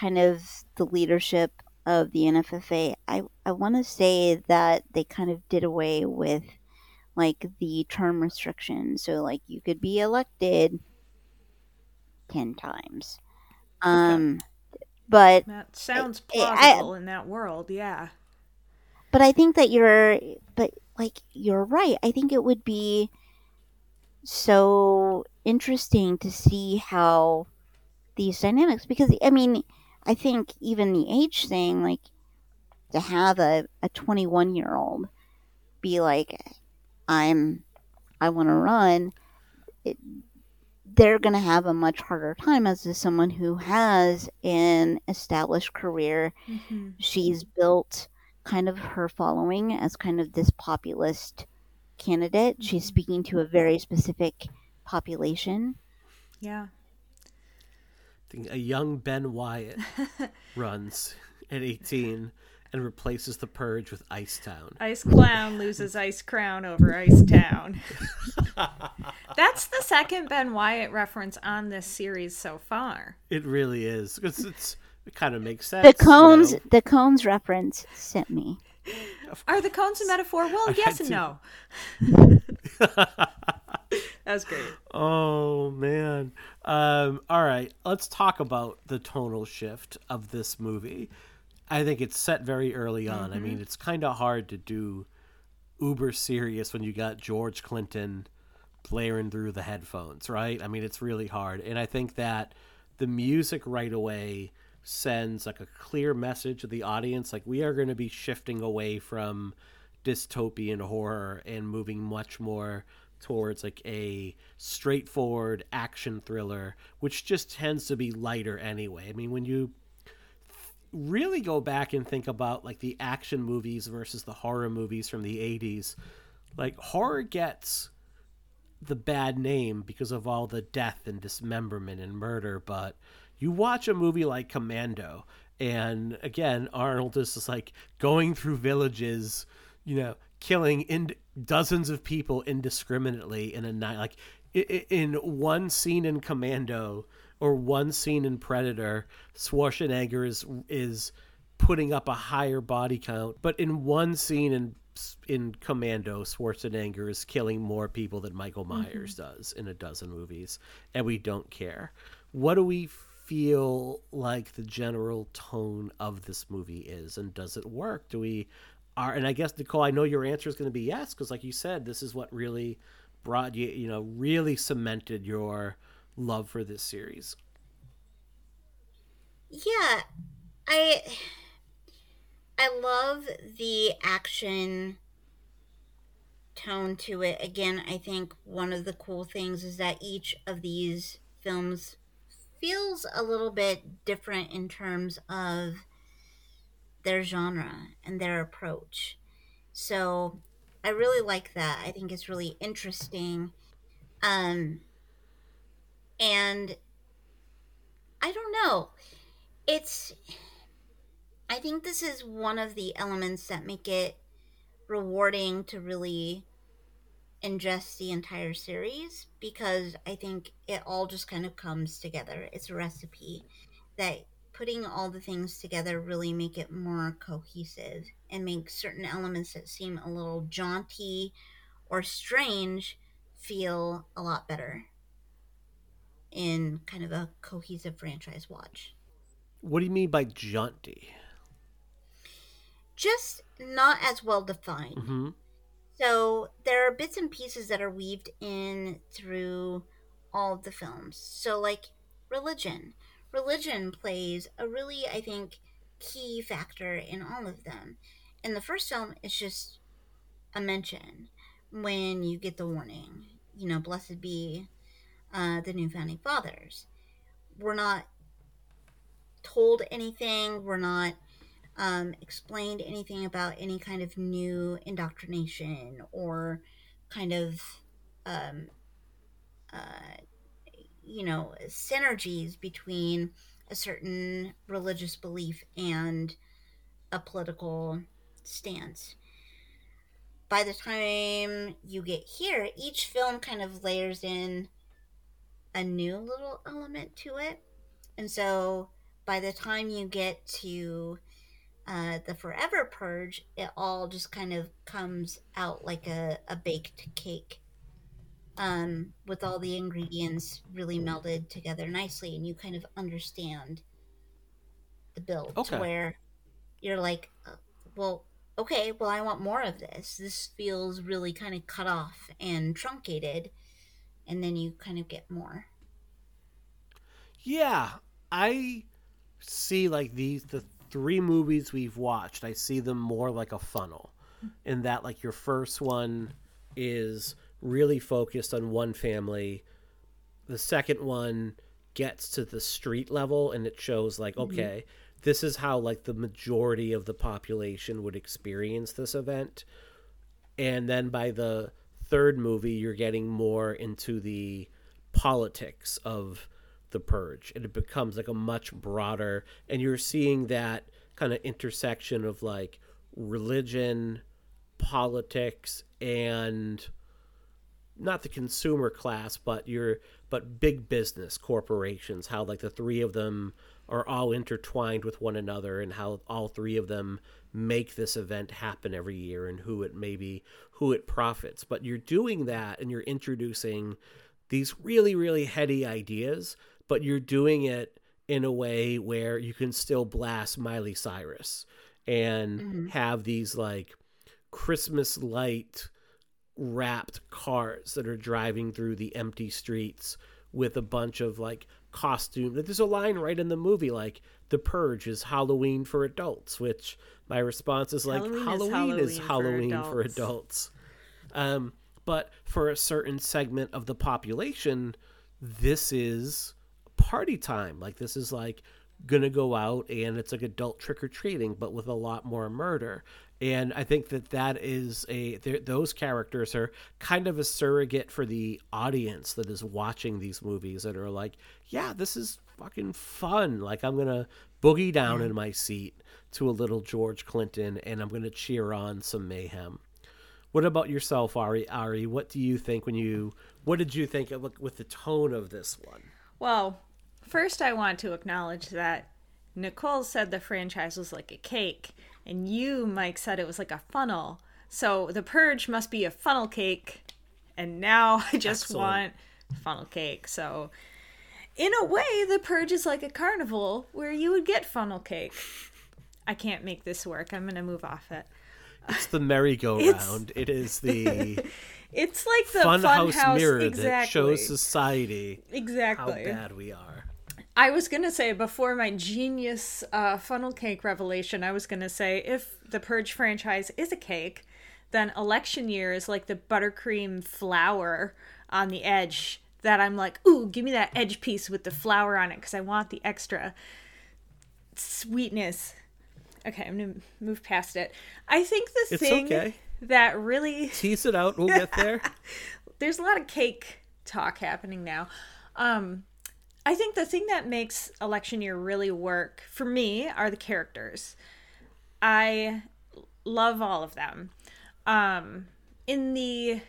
kind of the leadership of the NFFA, I I want to say that they kind of did away with like the term restriction, so like you could be elected ten times. Um, but that sounds I- I- in that world. Yeah. but I think that you're but like you're right. I think it would be so interesting to see how these dynamics because I mean, I think even the age thing like to have a, a 21 year old be like I'm I want to run it, they're going to have a much harder time as to someone who has an established career hmm she's built kind of her following as kind of this populist candidate. She's Mhm. speaking to a very specific population. Yeah. I think a young Ben Wyatt runs at 18 and replaces the Purge with Ice Town. Ice Clown loses Ice Crown over Ice Town. That's the second Ben Wyatt reference on this series so far. It really is because it's it kind of makes sense. The you cones, know? the cones reference sent me. Are the cones a metaphor? Well, I yes and to- no. that was great. Oh man. Um, all right, let's talk about the tonal shift of this movie. I think it's set very early on. I mean, it's kind of hard to do uber serious when you got George Clinton blaring through the headphones, right? I mean, it's really hard. And I think that the music right away sends like a clear message to the audience like we are going to be shifting away from dystopian horror and moving much more towards like a straightforward action thriller which just tends to be lighter anyway. I mean when you really go back and think about like the action movies versus the horror movies from the 80s like horror gets the bad name because of all the death and dismemberment and murder but you watch a movie like commando and again arnold is just like going through villages you know killing in dozens of people indiscriminately in a night like in one scene in commando or one scene in predator schwarzenegger is is putting up a higher body count but in one scene in in commando schwarzenegger is killing more people than michael mm-hmm. myers does in a dozen movies and we don't care. What do we feel like the general tone of this movie is and does it work? Do we are and i guess nichole i know your answer is going to be yes because like you said this is what really brought you you know really cemented your love for this series Yeah, I I love the action tone to it. Again, I think one of the cool things is that each of these films feels a little bit different in terms of their genre and their approach. So, I really like that. I think it's really interesting. Um and I don't know it's i think this is one of the elements that make it rewarding to really ingest the entire series because i think it all just kind of comes together it's a recipe that putting all the things together really make it more cohesive and make certain elements that seem a little jaunty or strange feel a lot better in kind of a cohesive franchise watch what do you mean by jaunty just not as well defined. mm-hmm. So there are bits and pieces that are weaved in through all of the films. So like religion. Religion plays a really, I think, key factor in all of them. In the first film, it's just a mention when you get the warning, you know, blessed be uh, the new founding fathers. We're not told anything. We're not um, explained anything about any kind of new indoctrination or kind of, um, uh, you know, synergies between a certain religious belief and a political stance. By the time you get here, each film kind of layers in a new little element to it. And so by the time you get to uh, the Forever Purge, it all just kind of comes out like a, a baked cake um, with all the ingredients really melded together nicely. And you kind of understand the build Okay. to where you're like, uh, well, okay, well, I want more of this. This feels really kind of cut off and truncated. And then you kind of get more. Yeah, I see like these the three movies we've watched. I see them more like a funnel, in that like your first one is really focused on one family. The second one gets to the street level and it shows like mm-hmm. okay, this is how like the majority of the population would experience this event. And then by the third movie, you're getting more into the politics of the purge and it becomes like a much broader and you're seeing that kind of intersection of like religion politics and not the consumer class but your but big business corporations how like the three of them are all intertwined with one another and how all three of them make this event happen every year and who it maybe who it profits. But you're doing that and you're introducing these really really heady ideas but you're doing it in a way where you can still blast Miley Cyrus and mm-hmm. have these like Christmas light wrapped cars that are driving through the empty streets with a bunch of like costume. There's a line right in the movie like the purge is Halloween for adults, which my response is like Halloween Halloween is is Halloween Halloween for for adults." adults. Um, but for a certain segment of the population, this is party time. Like this is like gonna go out and it's like adult trick or treating, but with a lot more murder. And I think that that is a th- those characters are kind of a surrogate for the audience that is watching these movies that are like, yeah, this is fucking fun. Like I'm gonna boogie down in my seat to a little George Clinton and I'm gonna cheer on some mayhem. What about yourself, Ari? Ari, what do you think when you? What did you think of, with the tone of this one? Well, first I want to acknowledge that Nichole said the franchise was like a cake, and you, Mike, said it was like a funnel. So the purge must be a funnel cake, and now I just Excellent. want funnel cake. So, in a way, the purge is like a carnival where you would get funnel cake. I can't make this work. I'm gonna move off it. It's the merry-go-round. It is the It's like the funhouse funhouse mirror exactly. that shows society exactly how bad we are. I was gonna say before my genius uh, funnel cake revelation, I was gonna say if the Purge franchise is a cake, then election year is like the buttercream flour on the edge that I'm like, ooh, give me that edge piece with the flour on it because I want the extra sweetness. Okay, I'm gonna move past it. I think the It's thing okay. that really Tease it out. We'll get there. there's a lot of cake talk happening now. Um, I think the thing that makes election year really work for me are the characters. I love all of them. Um, in the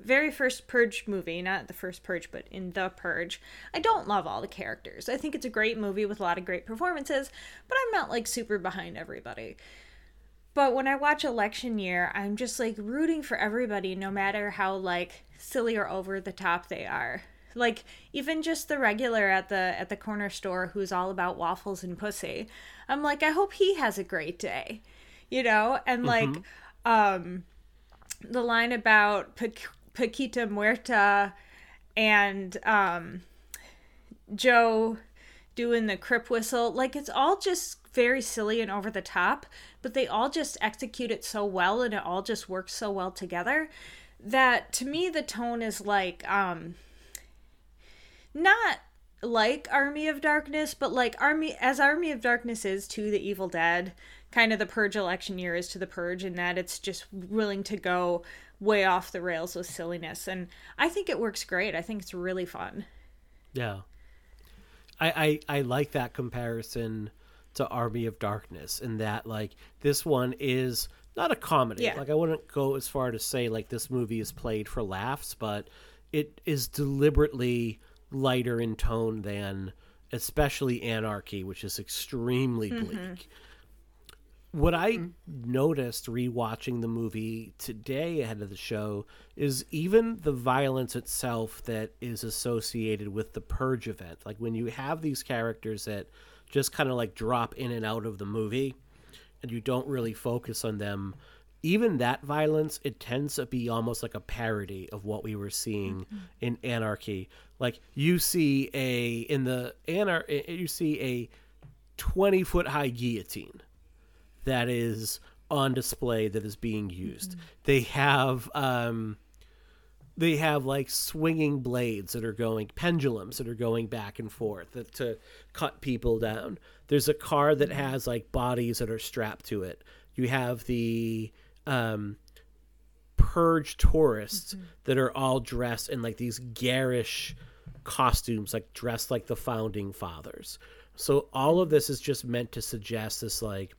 very first Purge movie, not the first Purge, but in The Purge, I don't love all the characters. I think it's a great movie with a lot of great performances, but I'm not like super behind everybody. But when I watch election year, I'm just like rooting for everybody no matter how like silly or over the top they are. Like even just the regular at the at the corner store who's all about waffles and pussy. I'm like I hope he has a great day. You know? And like um the line about Pa- Paquita Muerta and um Joe doing the crip whistle. Like it's all just very silly and over the top, but they all just execute it so well and it all just works so well together that to me the tone is like um not like Army of Darkness, but like Army as Army of Darkness is to the Evil Dead, kind of the Purge election year is to the Purge in that it's just willing to go way off the rails with silliness and I think it works great. I think it's really fun. Yeah. I, I I like that comparison to Army of Darkness in that like this one is not a comedy. Yeah. Like I wouldn't go as far to say like this movie is played for laughs, but it is deliberately lighter in tone than especially Anarchy, which is extremely mm-hmm. bleak. What I mm. noticed rewatching the movie today ahead of the show is even the violence itself that is associated with the purge event. Like when you have these characters that just kind of like drop in and out of the movie and you don't really focus on them, even that violence, it tends to be almost like a parody of what we were seeing mm-hmm. in Anarchy. Like you see a in the anar eh, eh, you see a 20 foot high guillotine that is on display that is being used. Mm-hmm. They have um they have like swinging blades that are going pendulums that are going back and forth that, to cut people down. There's a car that has like bodies that are strapped to it. You have the um purge tourists that are all dressed in like these garish costumes like dressed like the founding fathers. So all of this is just meant to suggest this like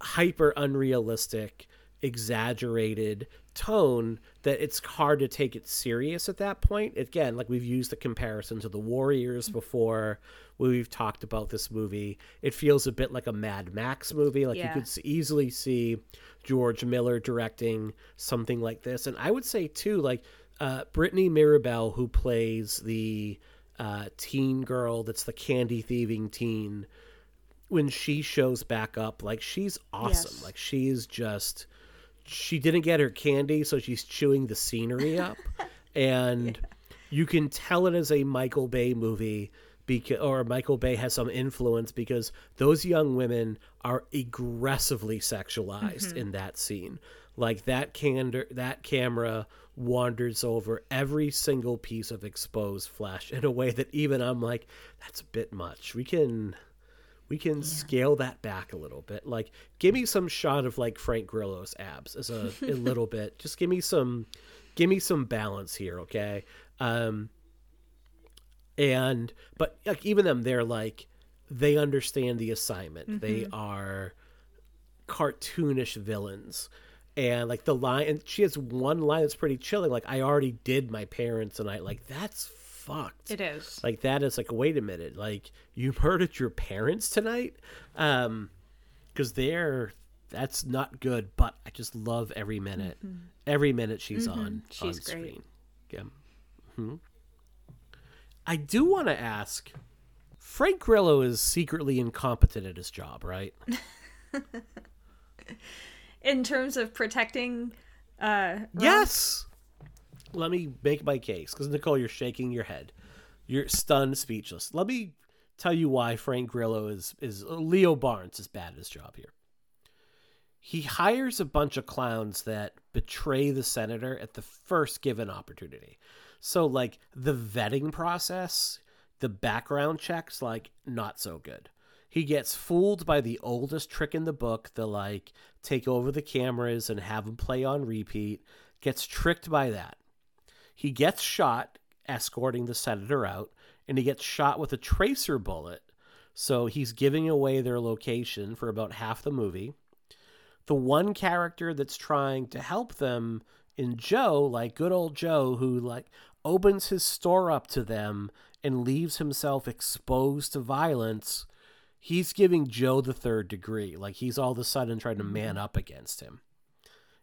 hyper unrealistic, exaggerated tone that it's hard to take it serious at that point. Again, like we've used the comparison to the Warriors before when we've talked about this movie. It feels a bit like a Mad Max movie. Like Yeah. you could easily see George Miller directing something like this. And I would say too, like uh, Brittany Mirabile, who plays the uh, teen girl that's the candy thieving teen, when she shows back up, like she's awesome. Yes. Like she's just she didn't get her candy, so she's chewing the scenery up, and you can tell it is a Michael Bay movie. Because, or Michael Bay has some influence because those young women are aggressively sexualized mm-hmm. in that scene. Like that candor, that camera wanders over every single piece of exposed flesh in a way that even I'm like, that's a bit much. We can we can scale that back a little bit. Like, give me some shot of like Frank Grillo's abs as a, a little bit. Just give me some, give me some balance here, okay? Um, and but like even them, they're like they understand the assignment. They are cartoonish villains. And like the line, and she has one line that's pretty chilling. Like, I already did my parents, and I like that's fucked. It is. Like that is like, wait a minute, like you murdered your parents tonight? Um, because they're that's not good. But I just love every minute, every minute she's on on She's great. screen. Yeah. hmm I do want to ask. Frank Grillo is secretly incompetent at his job, right? In terms of protecting uh Yes. Let me make my case because Nichole, you're shaking your head. You're stunned, speechless. Let me tell you why Frank Grillo is is Leo Barnes is bad at his job here. He hires a bunch of clowns that betray the senator at the first given opportunity. So like the vetting process, the background checks, like not so good. He gets fooled by the oldest trick in the book, the like take over the cameras and have them play on repeat. Gets tricked by that. He gets shot escorting the senator out, and he gets shot with a tracer bullet. So he's giving away their location for about half the movie. The one character that's trying to help them in Joe, like good old Joe, who like opens his store up to them and leaves himself exposed to violence, he's giving Joe the third degree. Like he's all of a sudden trying to man mm-hmm. up against him.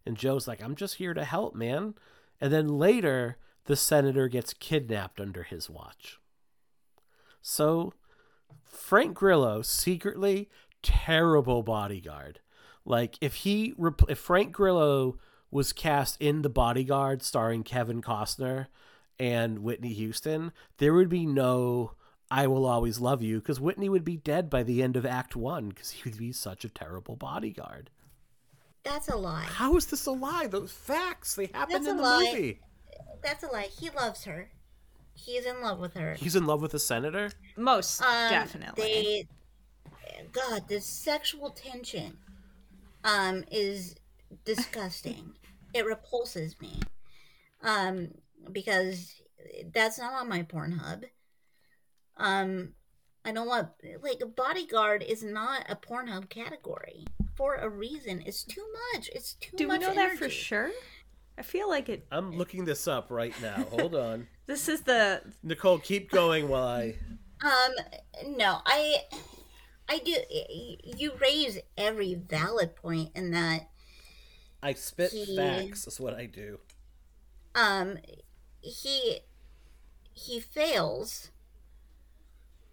And Joe's like, I'm just here to help, man. And then later, the senator gets kidnapped under his watch. So, Frank Grillo, secretly terrible bodyguard. Like, if he, if Frank Grillo was cast in The Bodyguard starring Kevin Costner and Whitney Houston, there would be no I Will Always Love You because Whitney would be dead by the end of Act One because he would be such a terrible bodyguard. That's a lie. How is this a lie? Those facts, they happened That's in the lie. movie. That's a lie. He loves her. He's in love with her. He's in love with the senator. most Um, definitely. They, God, the sexual tension, um, is disgusting. it repulses me, um, because that's not on my Pornhub. Um, I don't want like bodyguard is not a Pornhub category for a reason. It's too much. It's too Do we much. know that for sure? I feel like it. I'm looking this up right now. Hold on. This is the Nichole, keep going while I. Um, no, I, I do. You raise every valid point in that. I spit He- facts, is what I do. Um, he, he fails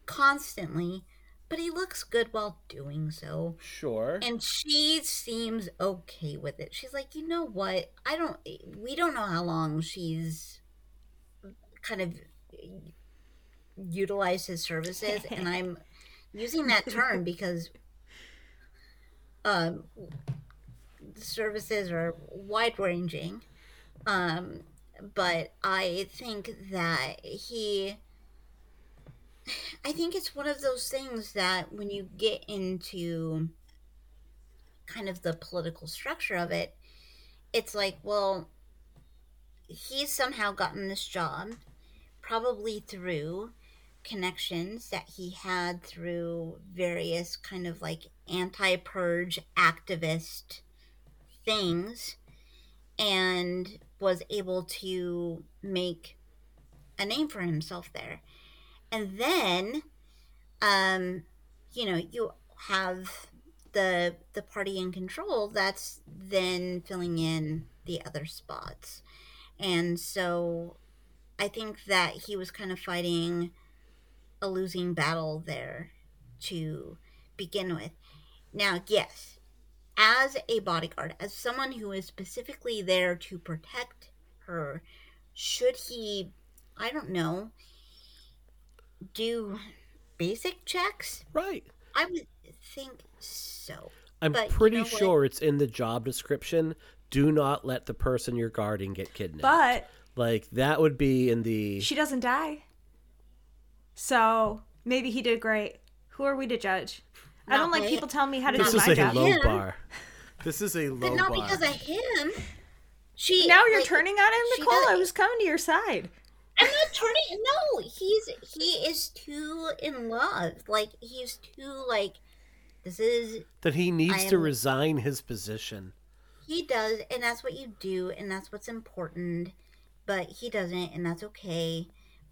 constantly, but he looks good while doing so. Sure. And she seems okay with it. She's like, you know what? I don't. We don't know how long she's kind of utilized his services, and I'm using that term because um, the services are wide ranging. Um, but I think that he. I think it's one of those things that when you get into kind of the political structure of it, it's like, well, he's somehow gotten this job, probably through connections that he had through various kind of like anti purge activist things, and was able to make a name for himself there. And then, um, you know, you have the the party in control that's then filling in the other spots. And so I think that he was kind of fighting a losing battle there to begin with. Now, yes, as a bodyguard, as someone who is specifically there to protect her, should he, I don't know, do basic checks? Right. I would think so. I'm But you pretty know what? sure it's in the job description. Do not let the person you're guarding get kidnapped. but like that would be in the she doesn't die. So maybe he did great. Who are we to judge? I don't like me. people telling me how to This do is my a job. low Yeah. bar. This is a low But not bar. because of him. She Now you're like, turning on him, she Nichole. does- I was coming to your side. I'm turning. No, he's he is too in love. Like he's too like. This is that he needs I to resign his position. he does, and that's what you do, and that's what's important. But he doesn't, and that's okay.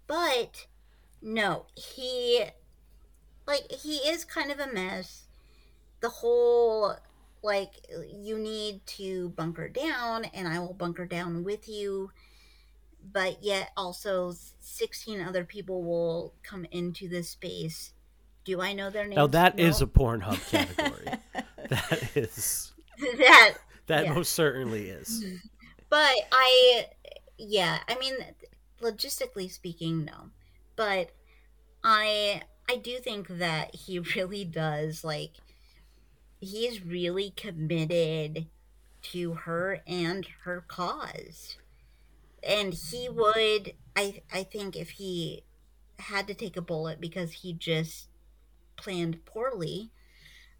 But no, he like he is kind of a mess. The whole like you need to bunker down, and I will bunker down with you. But yet, also, sixteen other people will come into this space. Do I know their names? Now that No. is a Pornhub category. that is that that Yeah. most certainly is. But I, yeah, I mean, logistically speaking, no. But I, I do think that he really does like. He is really committed to her and her cause, and he would. I I think if he had to take a bullet because he just planned poorly,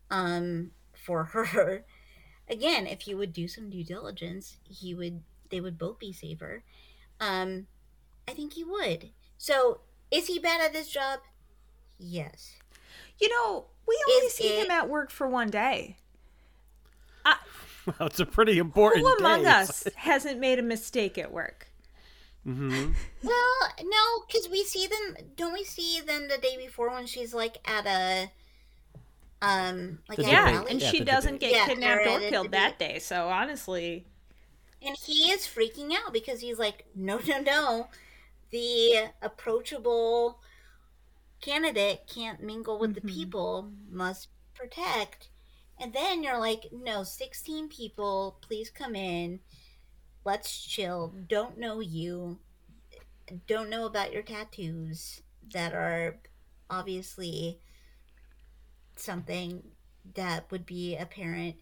um, for her again, if he would do some due diligence, he would they would both be safer. Um, I think he would. So, is he bad at his job? Yes. You know, we only Is see it- him at work for one day. Well, it's a pretty important. Who among day. us hasn't made a mistake at work? Mhm. Well, no, because we see them. Don't we see them the day before when she's like at a, um, like The Yeah, rally? and Yeah, she the doesn't debate. get Yeah, kidnapped or or killed that day. So honestly, And he is freaking out because he's like, no, no, no. The approachable candidate can't mingle with the Mhm. people, must protect. And then you're like, no, 16 people, please come in. Let's chill. Don't know you. Don't know about your tattoos that are obviously something that would be apparent.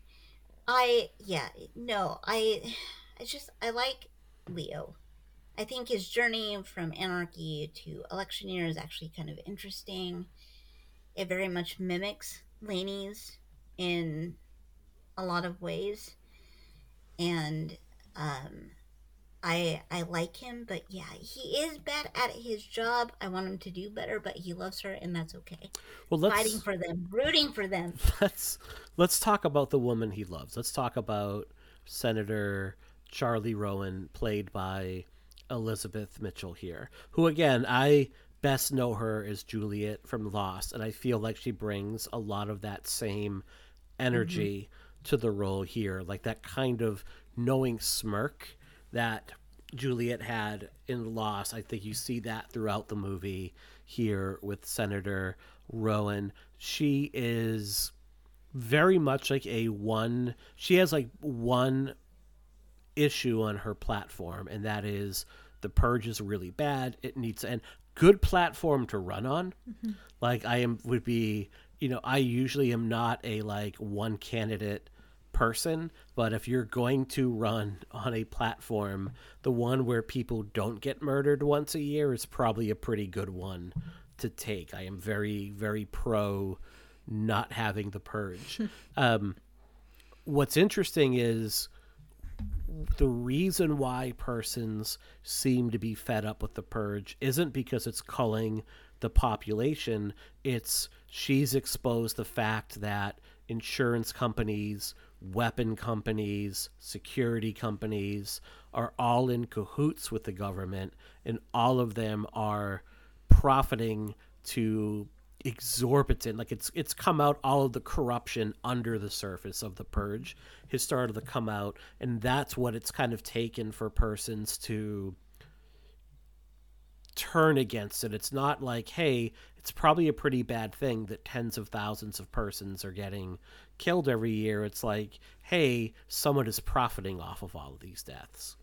I yeah, no, I I just I like Leo. I think his journey from anarchy to electioneer is actually kind of interesting. It very much mimics Laney's in a lot of ways. And um I I like him, but yeah, he is bad at his job. I want him to do better, but he loves her, and that's okay. Well, let's Fighting for them, rooting for them. let's let's talk about the woman he loves. Let's talk about Senator Charlie Roan, played by Elizabeth Mitchell here, who again I best know her as Juliet from Lost, and I feel like she brings a lot of that same energy to the role here, like that kind of knowing smirk that Juliet had in Lost. I think you see that throughout the movie here with Senator Roan. She is very much like a one she has like one issue on her platform and that is the purge is really bad it needs and good platform to run on mm-hmm. like i am would be you know i usually am not a like one candidate person but if you're going to run on a platform the one where people don't get murdered once a year is probably a pretty good one to take. I am very very pro not having the purge. Um what's interesting is the reason why persons seem to be fed up with the purge isn't because it's culling the population. It's she's exposed the fact that insurance companies weapon companies security companies are all in cahoots with the government and all of them are profiting to exorbitant like it's it's come out all of the corruption under the surface of the purge has started to come out and that's what it's kind of taken for persons to turn against it. It's not like hey it's probably a pretty bad thing that tens of thousands of persons are getting killed every year it's like hey someone is profiting off of all of these deaths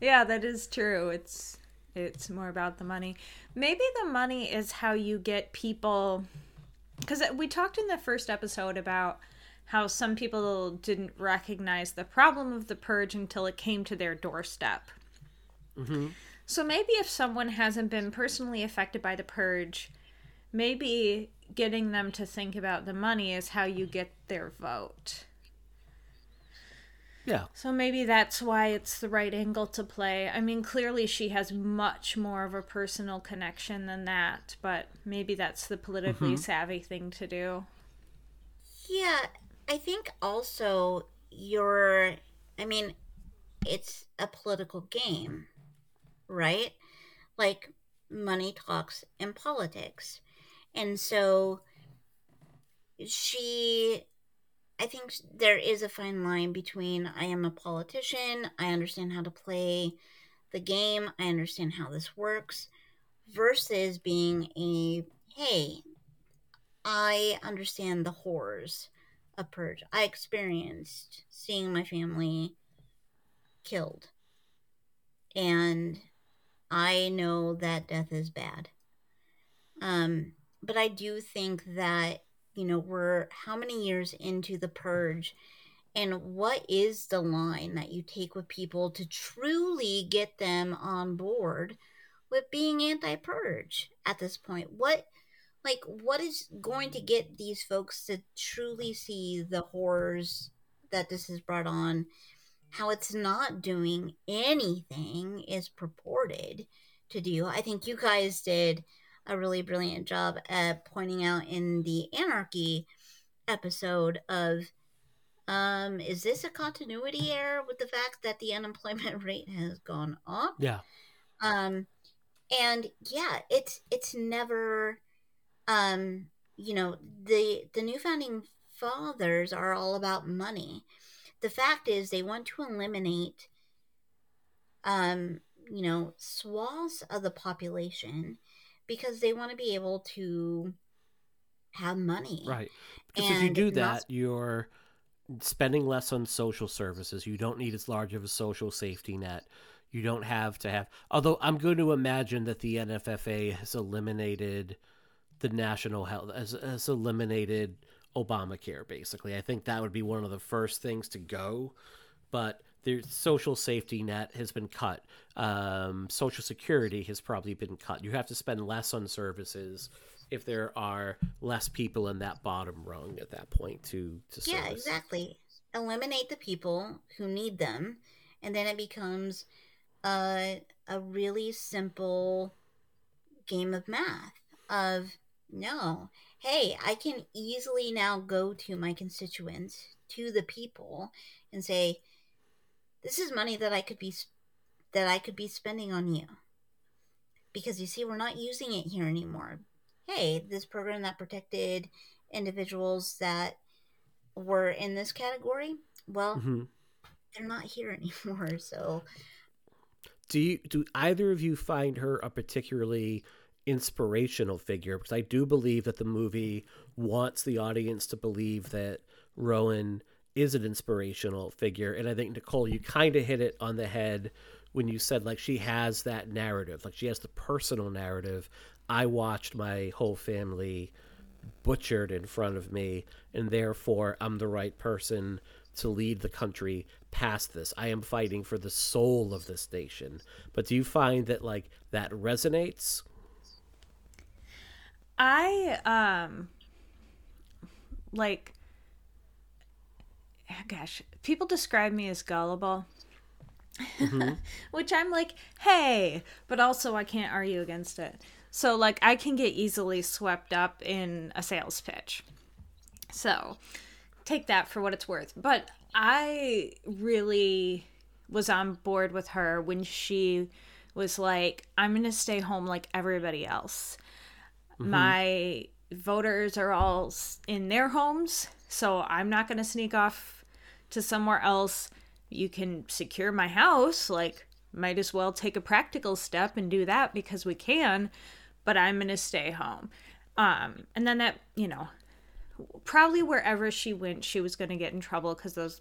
Yeah, that is true. It's it's more about the money. Maybe the money is how you get people cuz we talked in the first episode about how some people didn't recognize the problem of the purge until it came to their doorstep. Mm-hmm. So maybe if someone hasn't been personally affected by the purge, maybe getting them to think about the money is how you get their vote. yeah So maybe that's why it's the right angle to play. I mean, clearly she has much more of a personal connection than that, but maybe that's the politically mm-hmm. savvy thing to do. Yeah, I think also you're. I mean, it's a political game, right? Like money talks in politics, and so she. I think there is a fine line between I am a politician, I understand how to play the game, I understand how this works, versus being a hey, I understand the horrors of purge. I experienced seeing my family killed. And I know that death is bad. Um, but I do think that, you know, we're how many years into the purge and what is the line that you take with people to truly get them on board with being anti-purge at this point? What like what is going to get these folks to truly see the horrors that this has brought on how it's not doing anything is purported to do i think you guys did a really brilliant job at pointing out in the anarchy episode of um is this a continuity error with the fact that the unemployment rate has gone up? Yeah. Um and yeah it's it's never um you know the the new founding fathers are all about money. The fact is they want to eliminate um you know swaths of the population because they want to be able to have money Right. Because if you And do that, you're spending less on social services. You don't need as large of a social safety net. You don't have to have. Although I'm going to imagine that the NFFA has eliminated the national health, has, has eliminated Obamacare, basically. I think that would be one of the first things to go. But the social safety net has been cut. Um, social security has probably been cut. You have to spend less on services if there are less people in that bottom rung at that point to to service. Yeah, exactly. Eliminate the people who need them, and then it becomes a a really simple game of math of no hey i can easily now go to my constituents to the people and say this is money that i could be that i could be spending on you. Because you see we're not using it here anymore. Hey this program that protected individuals that were in this category well hmm they're not here anymore so. Do you do either of you find her a particularly inspirational figure? Because I do believe that the movie wants the audience to believe that Roan is an inspirational figure, and I think Nichole, you kind of hit it on the head when you said like she has that narrative, like she has the personal narrative. I watched my whole family butchered in front of me, and therefore I'm the right person to lead the country past this. I am fighting for the soul of this nation. But do you find that like that resonates? I um like Oh, gosh, people describe me as gullible. Mm-hmm. Which I'm like, "Hey," but also I can't argue against it. So like I can get easily swept up in a sales pitch. So, take that for what it's worth. But I really was on board with her when she was like, I'm going to stay home like everybody else. Mm-hmm. My voters are all in their homes, so I'm not going to sneak off to somewhere else. You can secure my house, like, might as well take a practical step and do that because we can, but I'm going to stay home. Um, and then that, you know, probably wherever she went, she was going to get in trouble because those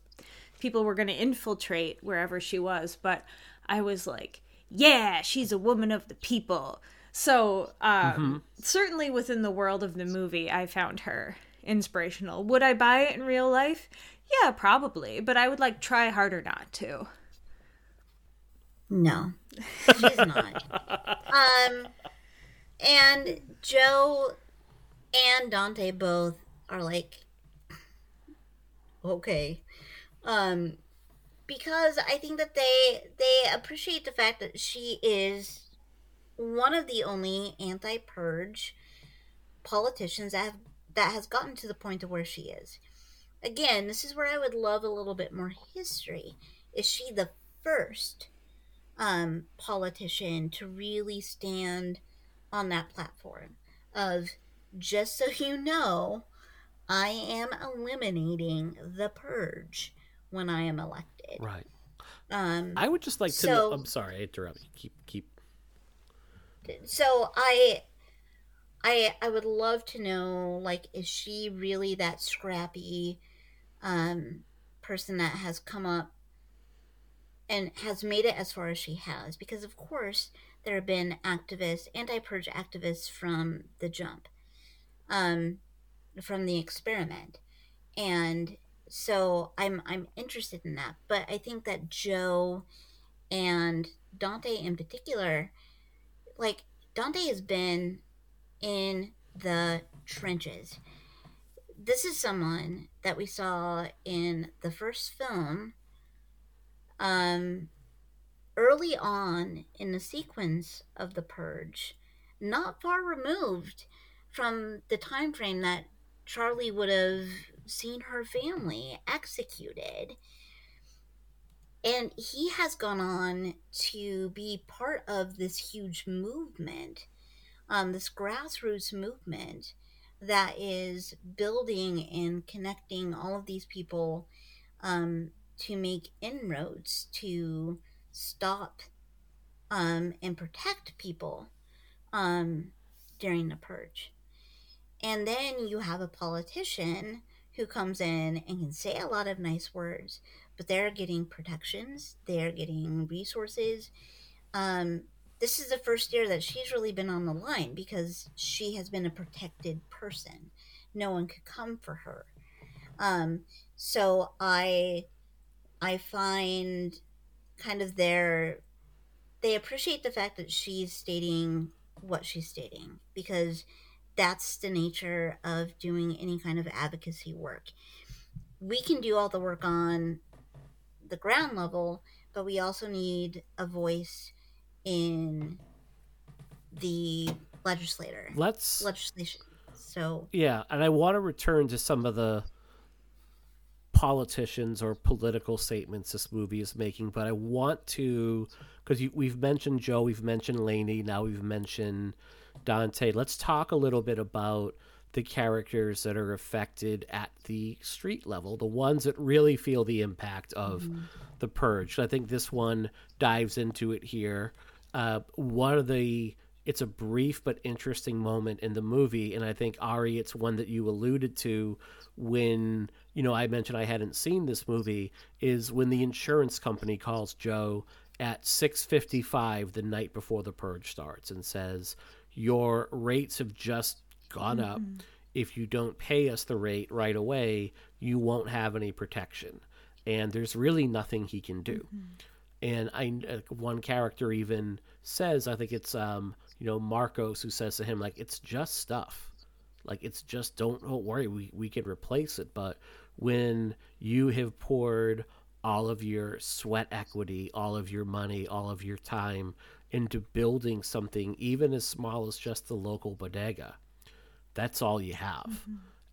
people were going to infiltrate wherever she was. But I was like, yeah, she's a woman of the people. So, um, certainly within the world of the movie, I found her inspirational. Would I buy it in real life? Yeah, probably. But I would like try harder not to. No, she's not. um, and Joe and Dante both are like, okay, um, because I think that they they appreciate the fact that she is one of the only anti-purge politicians that have, that has gotten to the point of where she is. Again, this is where I would love a little bit more history. Is she the first um, politician to really stand on that platform of just so you know, I am eliminating the purge when I am elected. Right. Um, I would just like to So- know, I'm sorry, I interrupt you. Keep keep so I I I would love to know like is she really that scrappy um person that has come up and has made it as far as she has? Because of course there have been activists anti-purge activists from the jump um from the experiment. And so i'm i'm interested in that. But i think that joe and dante in particular like dante has been in the trenches. This is someone that we saw in the first film um early on in the sequence of the purge not far removed from the time frame that charlie would have seen her family executed. And he has gone on to be part of this huge movement um, this grassroots movement that is building and connecting all of these people um, to make inroads to stop um, and protect people um, during the purge. And then you have a politician who comes in and can say a lot of nice words, but they're getting protections, they're getting resources. Um, this is the first year that she's really been on the line because she has been a protected person. No one could come for her. Um, so I I find kind of their they appreciate the fact that she's stating what she's stating because that's the nature of doing any kind of advocacy work. We can do all the work on the ground level, but we also need a voice in the legislator Let's legislation. So Yeah, and I want to return to some of the politicians or political statements this movie is making, but I want to because we've mentioned Joe, we've mentioned Laney, now we've mentioned Dante. Let's talk a little bit about the characters that are affected at the street level, the ones that really feel the impact of mm-hmm. the purge. I think this one dives into it here. Uh, one of the it's a brief but interesting moment in the movie and i think ari it's one that you alluded to when you know i mentioned i hadn't seen this movie is when the insurance company calls joe at 6.55 the night before the purge starts and says your rates have just gone up. If you don't pay us the rate right away you won't have any protection. And there's really nothing he can do and I uh, one character even says I think it's um you know Marcos who says to him like it's just stuff. Like it's just don't don't worry we we can replace it. But when you have poured all of your sweat equity all of your money all of your time into building something even as small as just the local bodega that's all you have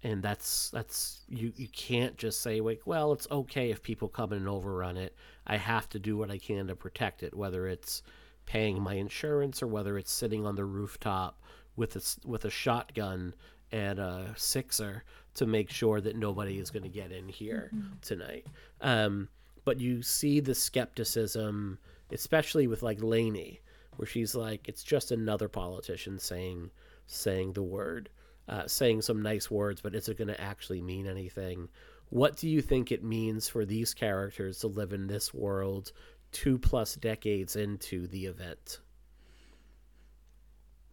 and that's that's you you can't just say like well it's okay if people come in and overrun it. I have to do what i can to protect it whether it's paying my insurance or whether it's sitting on the rooftop with a with a shotgun and a sixer to make sure that nobody is going to get in here tonight. Um but you see the skepticism especially with like Laney where she's like it's just another politician saying saying the word uh, saying some nice words, but is it going to actually mean anything? What do you think it means for these characters to live in this world two plus decades into the event?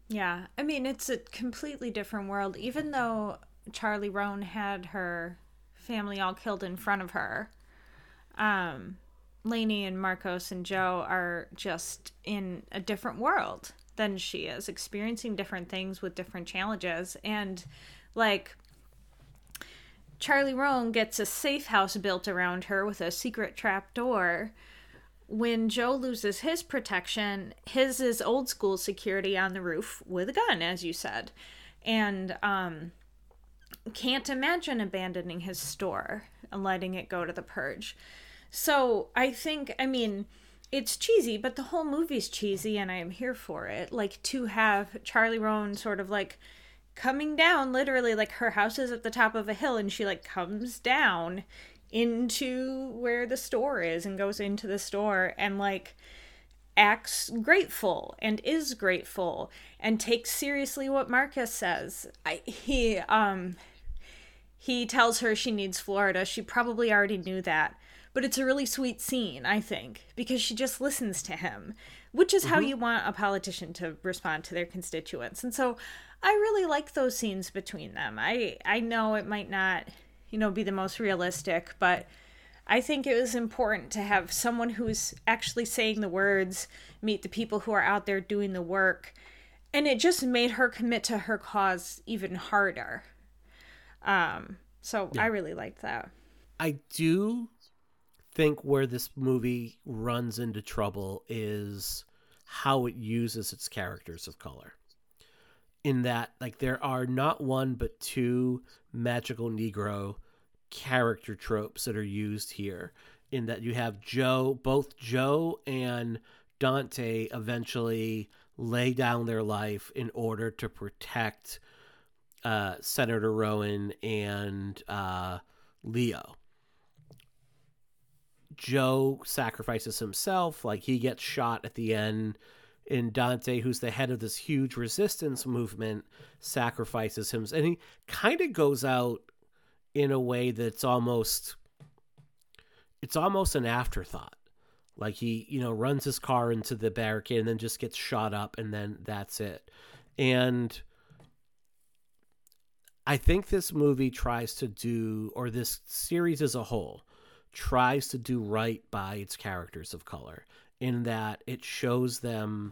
Yeah, I mean it's a completely different world. Even though Charlie Roan had her family all killed in front of her, um, Laney and Marcos and Joe are just in a different world than she is, experiencing different things with different challenges, and like. Charlie Roan gets a safe house built around her with a secret trap door when Joe loses his protection, his is old school security on the roof with a gun, as you said, and um, can't imagine abandoning his store and letting it go to the purge. So I think, I mean, it's cheesy, but the whole movie's cheesy, and I am here for it. Like to have Charlie Roan sort of like coming down, literally, like her house is at the top of a hill, and she like comes down into where the store is and goes into the store and like acts grateful and is grateful and takes seriously what Marcos says. I he um he tells her she needs Florida. She probably already knew that. But it's a really sweet scene, I think, because she just listens to him, which is how you want a politician to respond to their constituents. And so I really like those scenes between them. I I know it might not, you know, be the most realistic, but I think it was important to have someone who's actually saying the words, meet the people who are out there doing the work. And it just made her commit to her cause even harder. Um, so I really liked that. I do think where this movie runs into trouble is how it uses its characters of color. In that, like, there are not one but two magical Negro character tropes that are used here. In that you have Joe, both Joe and Dante eventually lay down their life in order to protect uh, Senator Roan and uh, Leo. Joe sacrifices himself, like he gets shot at the end. And Dante, who's the head of this huge resistance movement, sacrifices him. And he kind of goes out in a way that's almost it's almost an afterthought. Like he, you know, runs his car into the barricade and then just gets shot up and then that's it. And I think this movie tries to do or this series as a whole tries to do right by its characters of color in that it shows them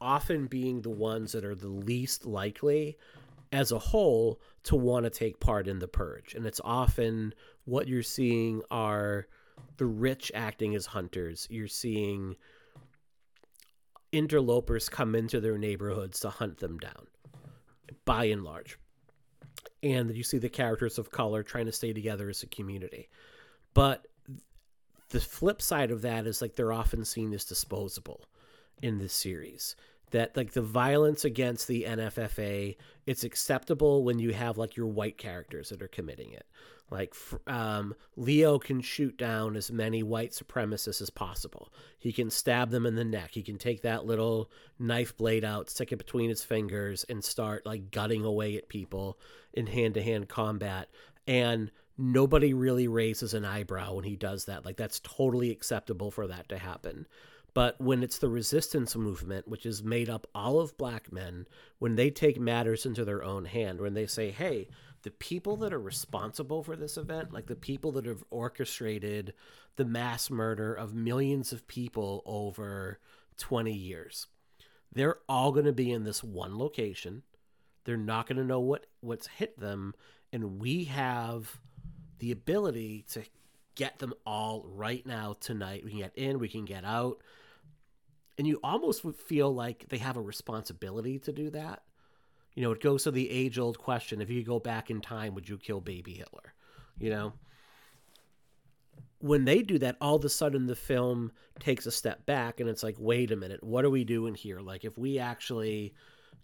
often being the ones that are the least likely as a whole to want to take part in the purge and it's often what you're seeing are the rich acting as hunters. You're seeing interlopers come into their neighborhoods to hunt them down, by and large. And you see the characters of color trying to stay together as a community. But the flip side of that is like they're often seen as disposable in this series. That like the violence against the NFFA it's acceptable when you have like your white characters that are committing it. Like um, Leo can shoot down as many white supremacists as possible. He can stab them in the neck. He can take that little knife blade out stick it between his fingers and start like gutting away at people in hand-to-hand combat. And nobody really raises an eyebrow when he does that like that's totally acceptable for that to happen but when it's the resistance movement, which is made up all of black men, when they take matters into their own hand, when they say, hey, the people that are responsible for this event, like the people that have orchestrated the mass murder of millions of people over 20 years, they're all going to be in this one location. They're not going to know what, what's hit them. And we have the ability to get them all right now tonight. We can get in, we can get out and you almost would feel like they have a responsibility to do that. You know, it goes to the age old question if you go back in time, would you kill baby Hitler? You know? When they do that, all of a sudden the film takes a step back and it's like, wait a minute, what are we doing here? Like, if we actually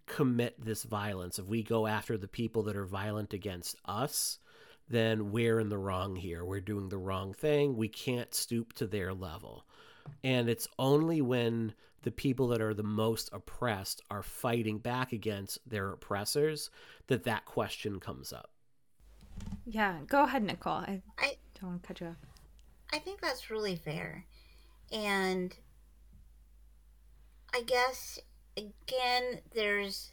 commit this violence, if we go after the people that are violent against us, then we're in the wrong here. We're doing the wrong thing. We can't stoop to their level. And it's only when the people that are the most oppressed are fighting back against their oppressors that that question comes up. Yeah, go ahead, Nichole. I, I don't want to cut you off. I think that's really fair. And I guess, again, there's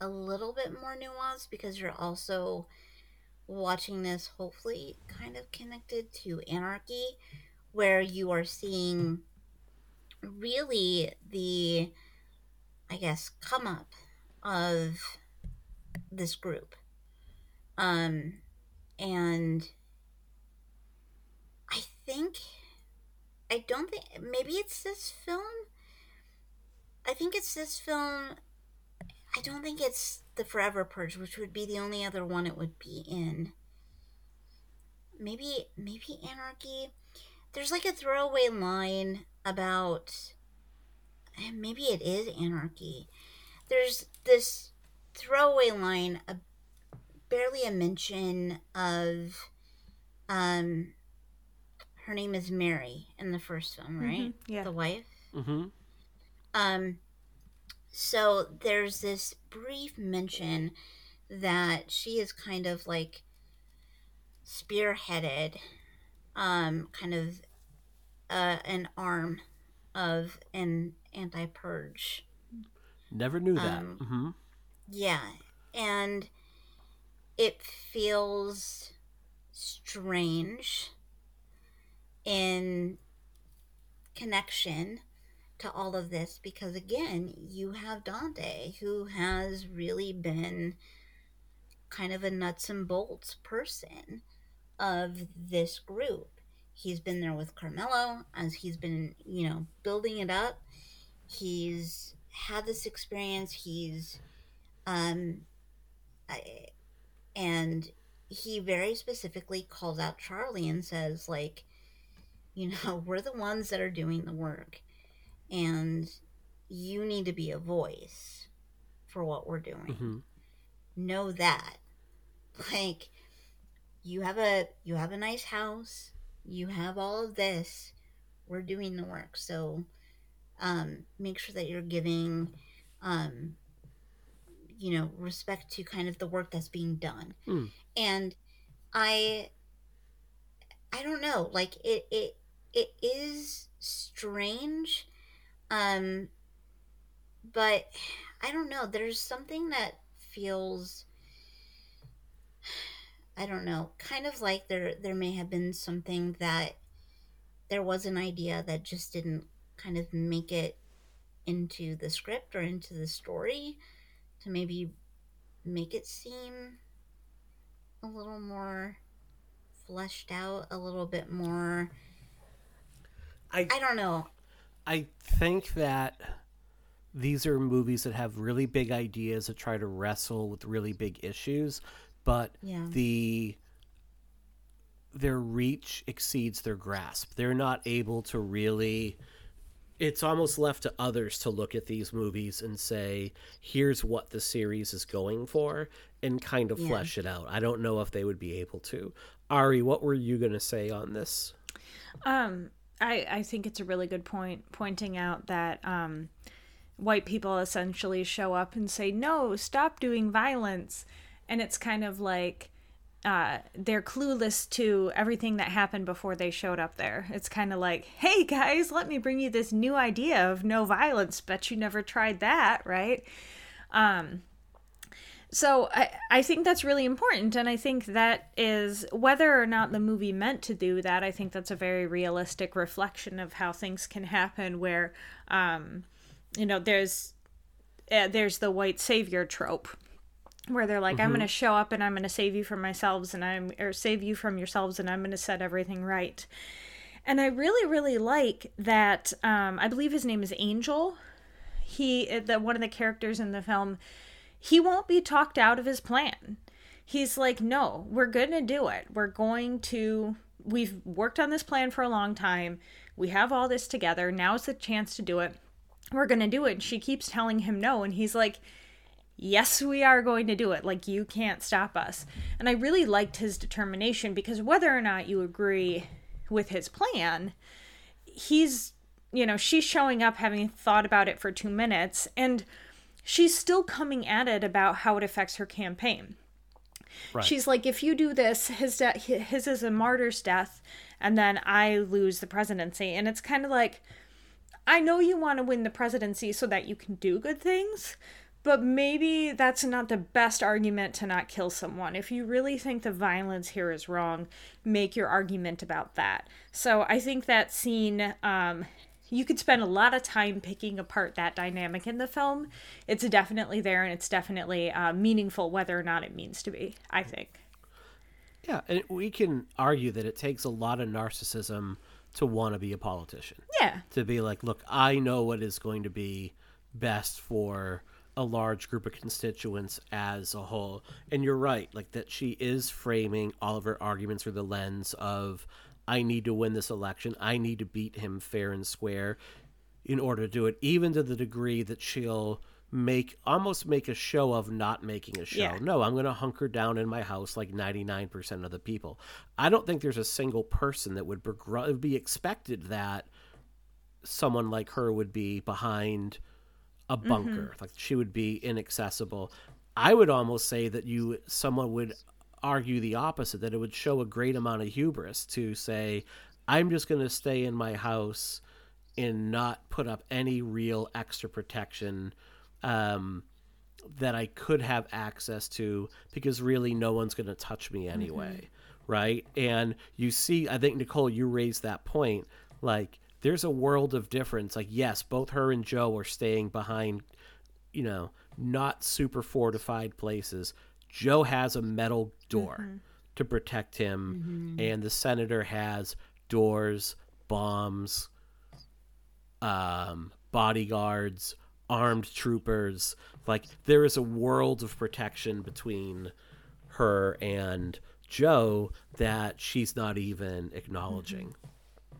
a little bit more nuance because you're also watching this, hopefully, kind of connected to anarchy, where you are seeing really the, I guess, come up of this group. Um, and I think, I don't think, maybe it's this film. I think it's this film. I don't think it's the Forever Purge, which would be the only other one it would be in. Maybe, maybe Anarchy there's like a throwaway line about maybe it is anarchy. There's this throwaway line, a, barely a mention of um her name is Mary in the first film, mm-hmm. right? Mm-hmm, yeah. The wife. Mm-hmm. Um so there's this brief mention that she is kind of like spearheaded um, kind of uh, an arm of an anti purge. Never knew that. Um, mm-hmm. Yeah, and it feels strange in connection to all of this because again you have dante who has really been kind of a nuts and bolts person of this group. He's been there with Carmelo as he's been, you know, building it up. He's had this experience. He's, um, I, and he very specifically calls out Charlie and says, like, you know, we're the ones that are doing the work, and you need to be a voice for what we're doing. Mm-hmm. Know that. Like, you have a you have a nice house you have all of this we're doing the work so um, make sure that you're giving um, you know respect to kind of the work that's being done mm. and i i don't know like it it it is strange um but i don't know there's something that feels I don't know, kind of like there there may have been something that there was an idea that just didn't kind of make it into the script or into the story to maybe make it seem a little more fleshed out, a little bit more I I don't know. I think that these are movies that have really big ideas that try to wrestle with really big issues, but Yeah. the their reach exceeds their grasp. They're not able to really it's almost left to others to look at these movies and say, here's what the series is going for and kind of Yeah. flesh it out. I don't know if they would be able to. Ari, what were you going to say on this? Um, I I think it's a really good point pointing out that um, white people essentially show up and say, "No, stop doing violence," and it's kind of like uh, they're clueless to everything that happened before they showed up there. It's kind of like, "Hey guys, let me bring you this new idea of no violence. Bet you never tried that, right?" Um, so I, I think that's really important and i think that is whether or not the movie meant to do that i think that's a very realistic reflection of how things can happen where um, you know there's uh, there's the white savior trope where they're like i'm going to show up and i'm going to save you from myself and i'm or save you from yourselves and i'm going to set everything right. And i really really like that um, i believe his name is angel. He the one of the characters in the film he won't be talked out of his plan. He's like, no, we're going to do it. We're going to, we've worked on this plan for a long time. We have all this together. Now's the chance to do it. We're going to do it. And she keeps telling him no. And he's like, yes, we are going to do it. Like, you can't stop us. And I really liked his determination because whether or not you agree with his plan, he's, you know, she's showing up having thought about it for two minutes. And, she's still coming at it about how it affects her campaign. Right. She's like, if you do this, his de- his is a martyr's death, and then I lose the presidency. And it's kind of like, I know you want to win the presidency so that you can do good things, but maybe that's not the best argument to not kill someone. If you really think the violence here is wrong, make your argument about that. So I think that scene um, you could spend a lot of time picking apart that dynamic in the film. It's definitely there and it's definitely uh, meaningful, whether or not it means to be, I think. Yeah, and we can argue that it takes a lot of narcissism to want to be a politician. Yeah. To be like, look, I know what is going to be best for a large group of constituents as a whole. And you're right, like that she is framing all of her arguments through the lens of I need to win this election. I need to beat him fair and square in order to do it, even to the degree that she'll make almost make a show of not making a show. Yeah. No, I'm going to hunker down in my house like 99% of the people. I don't think there's a single person that would begr- be expected that someone like her would be behind a mm-hmm. bunker. Like she would be inaccessible. I would almost say that you someone would argue the opposite that it would show a great amount of hubris to say I'm just going to stay in my house and not put up any real extra protection um, that I could have access to because really no one's going to touch me anyway. Right. And you see, I think, Nichole, you raised that point. Like, there's a world of difference. Like, yes, both her and Joe are staying behind, you know, not super fortified places. Joe has a metal door mm-hmm. to protect him, mm-hmm. and the senator has doors, bombs, um, bodyguards, armed troopers. Like there is a world of protection between her and Joe that she's not even acknowledging. Mm-hmm.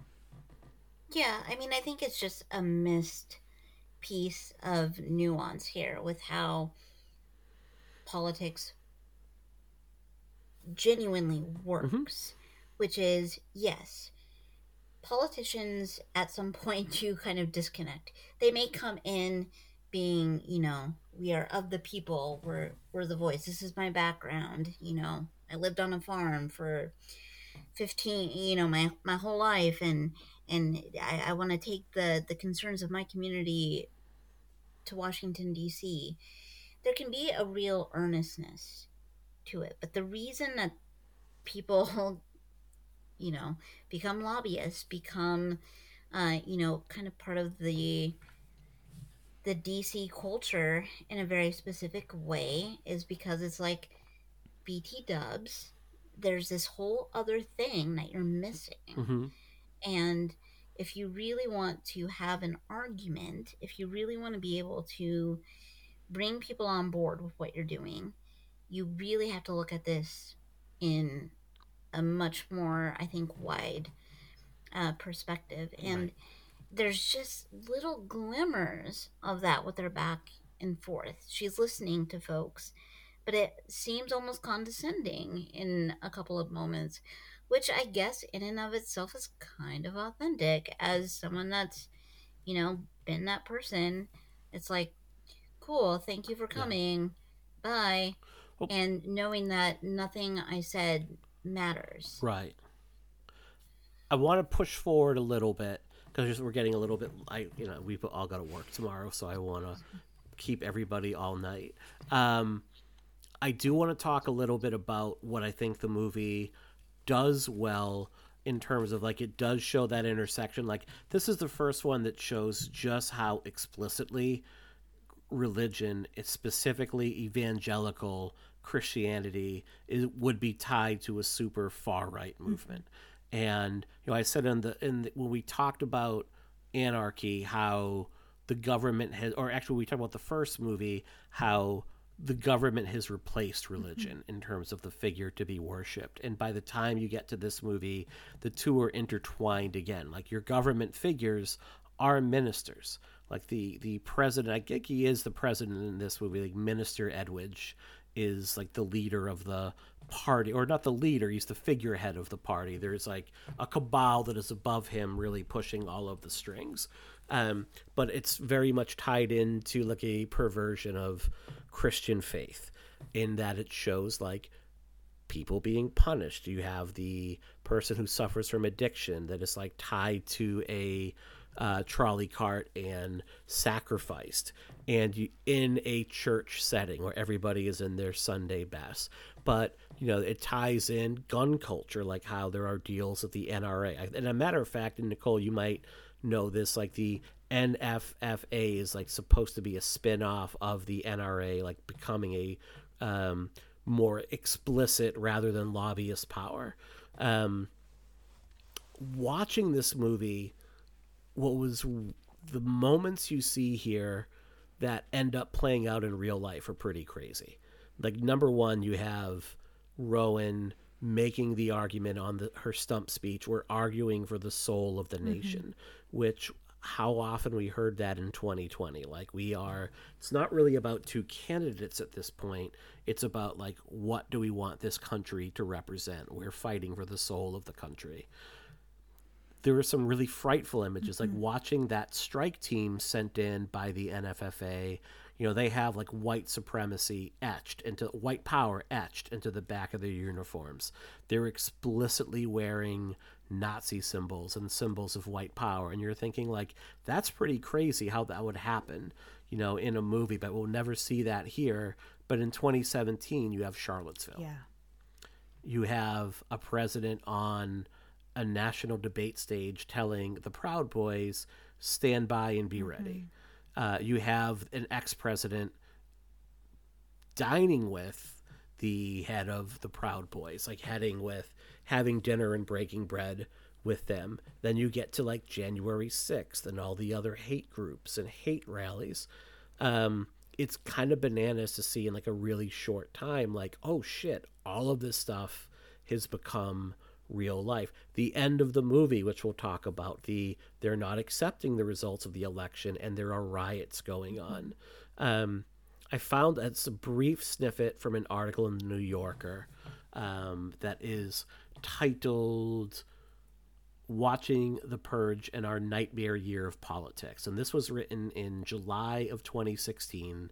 Yeah, I mean, I think it's just a missed piece of nuance here with how politics genuinely mm-hmm. works, which is yes, politicians at some point do kind of disconnect. They may come in being, you know, we are of the people, we're we're the voice. This is my background, you know. I lived on a farm for 15 you know my my whole life and and i, I want to take the the concerns of my community to washington d.c there can be a real earnestness to it. But the reason that people you know become lobbyists become uh you know kind of part of the the dc culture in a very specific way is because it's like bt dubs there's this whole other thing that you're missing. Hmm and if you really want to have an argument, if you really want to be able to bring people on board with what you're doing, you really have to look at this in a much more, I think, wide uh, perspective. And Right. there's just little glimmers of that with her back and forth. She's listening to folks, but it seems almost condescending in a couple of moments, which I guess in and of itself is kind of authentic as someone that's, you know, been that person. It's like, cool, thank you for coming. Bye. Well- and knowing that nothing I said matters. Right. I want to push forward a little bit because we're getting a little bit. I you know we've all got to work tomorrow, so I want to keep everybody all night. Um, I do want to talk a little bit about what I think the movie does well in terms of like it does show that intersection. Like this is the first one that shows just how explicitly religion, it's specifically evangelical Christianity, is, would be tied to a super far right mm-hmm. movement. And you know, I said in the in the, when we talked about anarchy, how the government has, or actually, we talked about the first movie, how the government has replaced mm-hmm. religion in terms of the figure to be worshipped. And by the time you get to this movie, the two are intertwined again. Like your government figures are ministers. Like the the president, I think he is the president in this movie. Like Minister Edwidge is like the leader of the party, or not the leader. He's the figurehead of the party. There's like a cabal that is above him, really pushing all of the strings. Um, but it's very much tied into like a perversion of Christian faith, in that it shows like people being punished. You have the person who suffers from addiction that is like tied to a uh, trolley cart and sacrificed, and you in a church setting where everybody is in their Sunday best. But you know, it ties in gun culture, like how there are deals with the NRA. And a matter of fact, and Nichole, you might know this, like the NFFA is like supposed to be a spin-off of the NRA, like becoming a um, more explicit rather than lobbyist power. Um, watching this movie, what was the moments you see here that end up playing out in real life are pretty crazy. Like number one, you have Roan making the argument on the, her stump speech. We're arguing for the soul of the mm-hmm. nation, which how often we heard that in 2020 like we are it's not really about two candidates at this point it's about like what do we want this country to represent we're fighting for the soul of the country there were some really frightful images like mm-hmm. watching that strike team sent in by the NFFA you know they have like white supremacy etched into white power etched into the back of their uniforms. They're explicitly wearing nazi symbols and symbols of white power and you're thinking like that's pretty crazy how that would happen you know in a movie but we'll never see that here. But in 2017 you have charlottesville. Yeah. you have a president on a national debate stage telling the Proud Boys, stand by and be ready. Uh, you have an ex president dining with the head of the Proud Boys, like heading with having dinner and breaking bread with them. Then you get to like January 6th and all the other hate groups and hate rallies. Um, it's kind of bananas to see in like a really short time, like, oh shit, all of this stuff has become real life. The end of the movie, which we'll talk about, the they're not accepting the results of the election and there are riots going on. Um, I found it's a brief snippet from an article in the New Yorker um, that is titled Watching the Purge and Our Nightmare Year of Politics. And this was written in July of 2016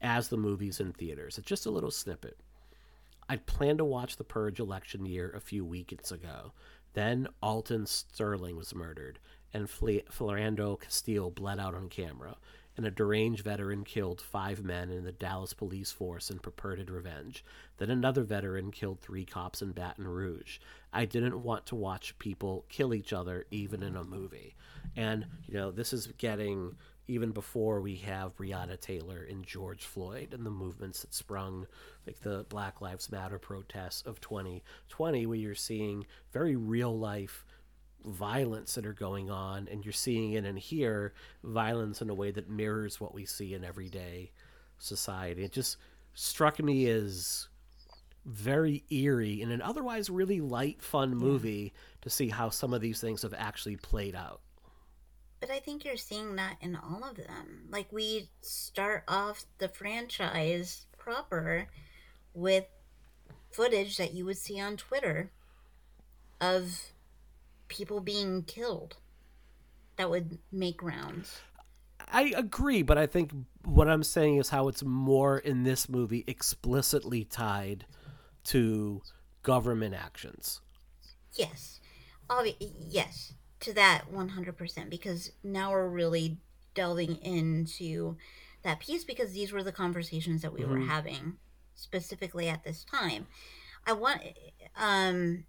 as the movie's in theaters. It's just a little snippet. I'd planned to watch the Purge election year a few weeks ago. Then Alton Sterling was murdered, and Philando Castile bled out on camera, and a deranged veteran killed five men in the Dallas police force in purported revenge. Then another veteran killed three cops in Baton Rouge. I didn't want to watch people kill each other, even in a movie. And, you know, this is getting even before we have Breonna Taylor and George Floyd and the movements that sprung, like the Black Lives Matter protests of 2020, where you're seeing very real life violence that are going on and you're seeing it in here violence in a way that mirrors what we see in everyday society. It just struck me as very eerie in an otherwise really light fun movie to see how some of these things have actually played out But I think you're seeing that in all of them. Like we start off the franchise proper with footage that you would see on Twitter of people being killed that would make rounds. I agree, but I think what I'm saying is how it's more in this movie explicitly tied to government actions. Yes. Obvi- yes, to that 100% because now we're really delving into that piece because these were the conversations that we were Mhm. having specifically at this time. I want um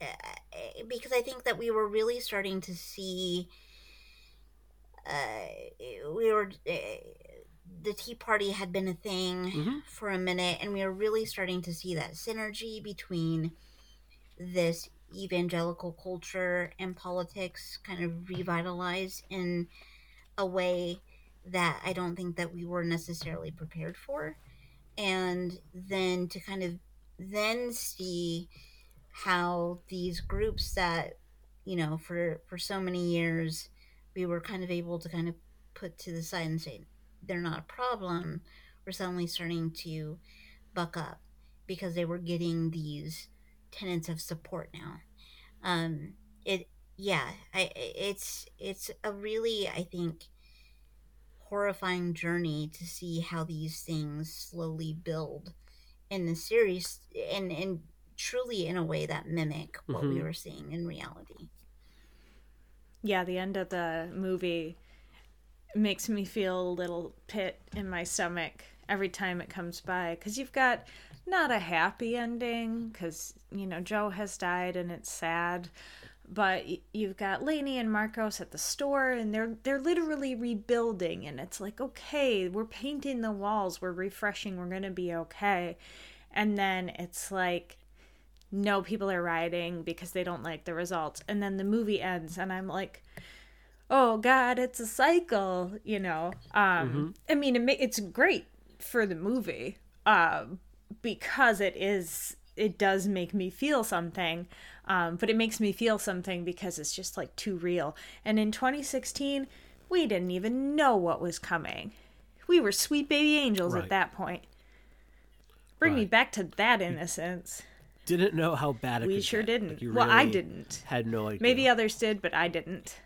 uh, because I think that we were really starting to see uh we were uh, the Tea Party had been a thing Mhm. for a minute, and we were really starting to see that synergy between this evangelical culture and politics kind of revitalized in a way that I don't think that we were necessarily prepared for. And then to kind of then see how these groups that, you know, for for so many years we were kind of able to kind of put to the side and say they're not a problem, were suddenly starting to buck up because they were getting these tenets of support now. Um, it yeah, I it's it's a really I think horrifying journey to see how these things slowly build in the series and and truly in a way that mimic what we Mhm. were seeing in reality. Yeah, the end of the movie makes me feel a little pit in my stomach every time it comes by because you've got not a happy ending because you know Joe has died and it's sad, but you've got Laney and Marcos at the store and they're they're literally rebuilding and it's like okay we're painting the walls we're refreshing we're gonna be okay, and then it's like no people are rioting because they don't like the results. And then the movie ends and i'm like oh god it's a cycle you know? Um i mean it it's great for the movie um because it is it does make me feel something um but it makes me feel something because it's just like too real and in 2016 we didn't even know what was coming we were sweet baby angels Right. at that point bring me back to that innocence Didn't know how bad it was we could sure get. didn't Like, you well i didn't Had no idea. maybe others did but i didn't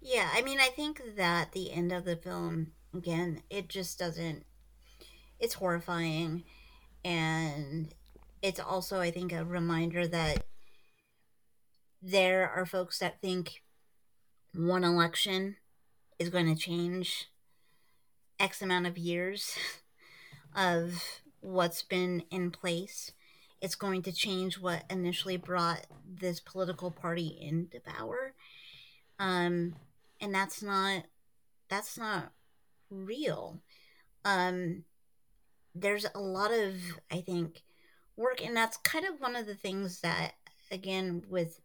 Yeah, I mean, I think that the end of the film, again, it just doesn't. It's horrifying. And it's also, I think, a reminder that there are folks that think one election is going to change X amount of years of what's been in place. It's going to change what initially brought this political party into power. Um, and that's not that's not real um there's a lot of i think work and that's kind of one of the things that again with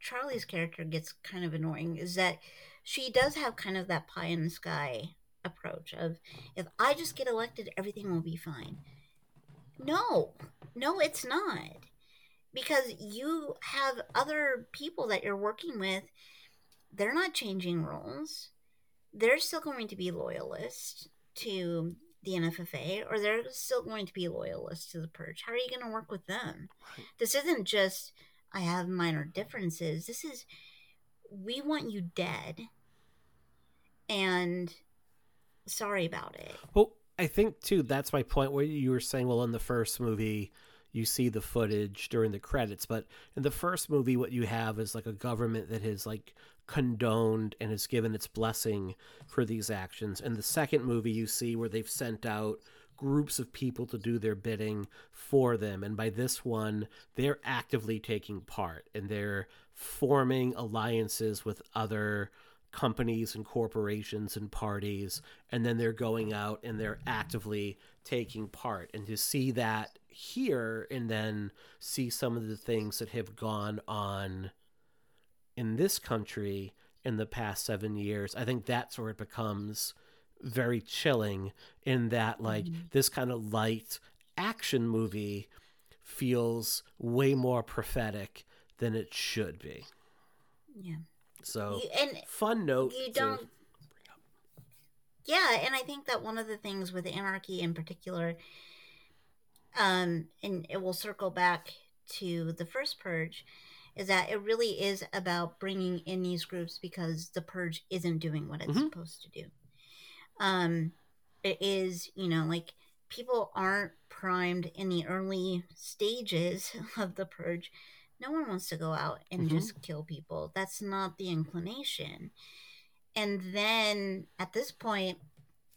charlie's character gets kind of annoying is that she does have kind of that pie in the sky approach of if i just get elected everything will be fine no no it's not because you have other people that you're working with they're not changing roles. They're still going to be loyalists to the NFFA, or they're still going to be loyalists to the Purge. How are you going to work with them? This isn't just I have minor differences. This is we want you dead, and sorry about it. Well, I think too that's my point where you were saying, well, in the first movie, you see the footage during the credits, but in the first movie, what you have is like a government that has like condoned and has given its blessing for these actions. And the second movie, you see where they've sent out groups of people to do their bidding for them, and by this one, they're actively taking part and they're forming alliances with other companies and corporations and parties. And then they're going out and they're actively taking part. And to see that here and then see some of the things that have gone on in this country in the past seven years, I think that's where it becomes very chilling in that like Mm-hmm. this kind of light action movie feels way more prophetic than it should be. Yeah. So You- and fun note. you don't yeah and i think that one of the things with anarchy in particular um and it will circle back to the first purge is that it really is about bringing in these groups because the purge isn't doing what it's Mhm. supposed to do. Um it is you know like people aren't primed in the early stages of the purge. No one wants to go out and Mhm. just kill people. That's not the inclination. And then at this point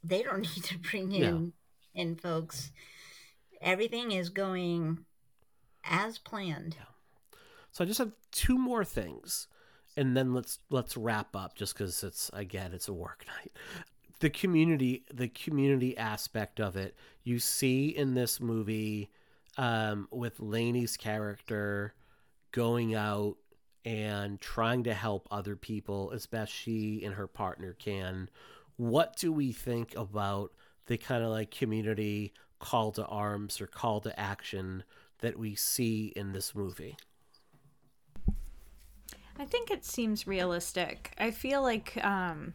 they don't need to bring in in folks. Everything is going as planned So I just have two more things, and then let's let's wrap up. Just because it's again it's a work night. The community, the community aspect of it, you see in this movie um, with Laney's character going out and trying to help other people as best she and her partner can. What do we think about the kind of like community call to arms or call to action that we see in this movie? I think it seems realistic. I feel like um,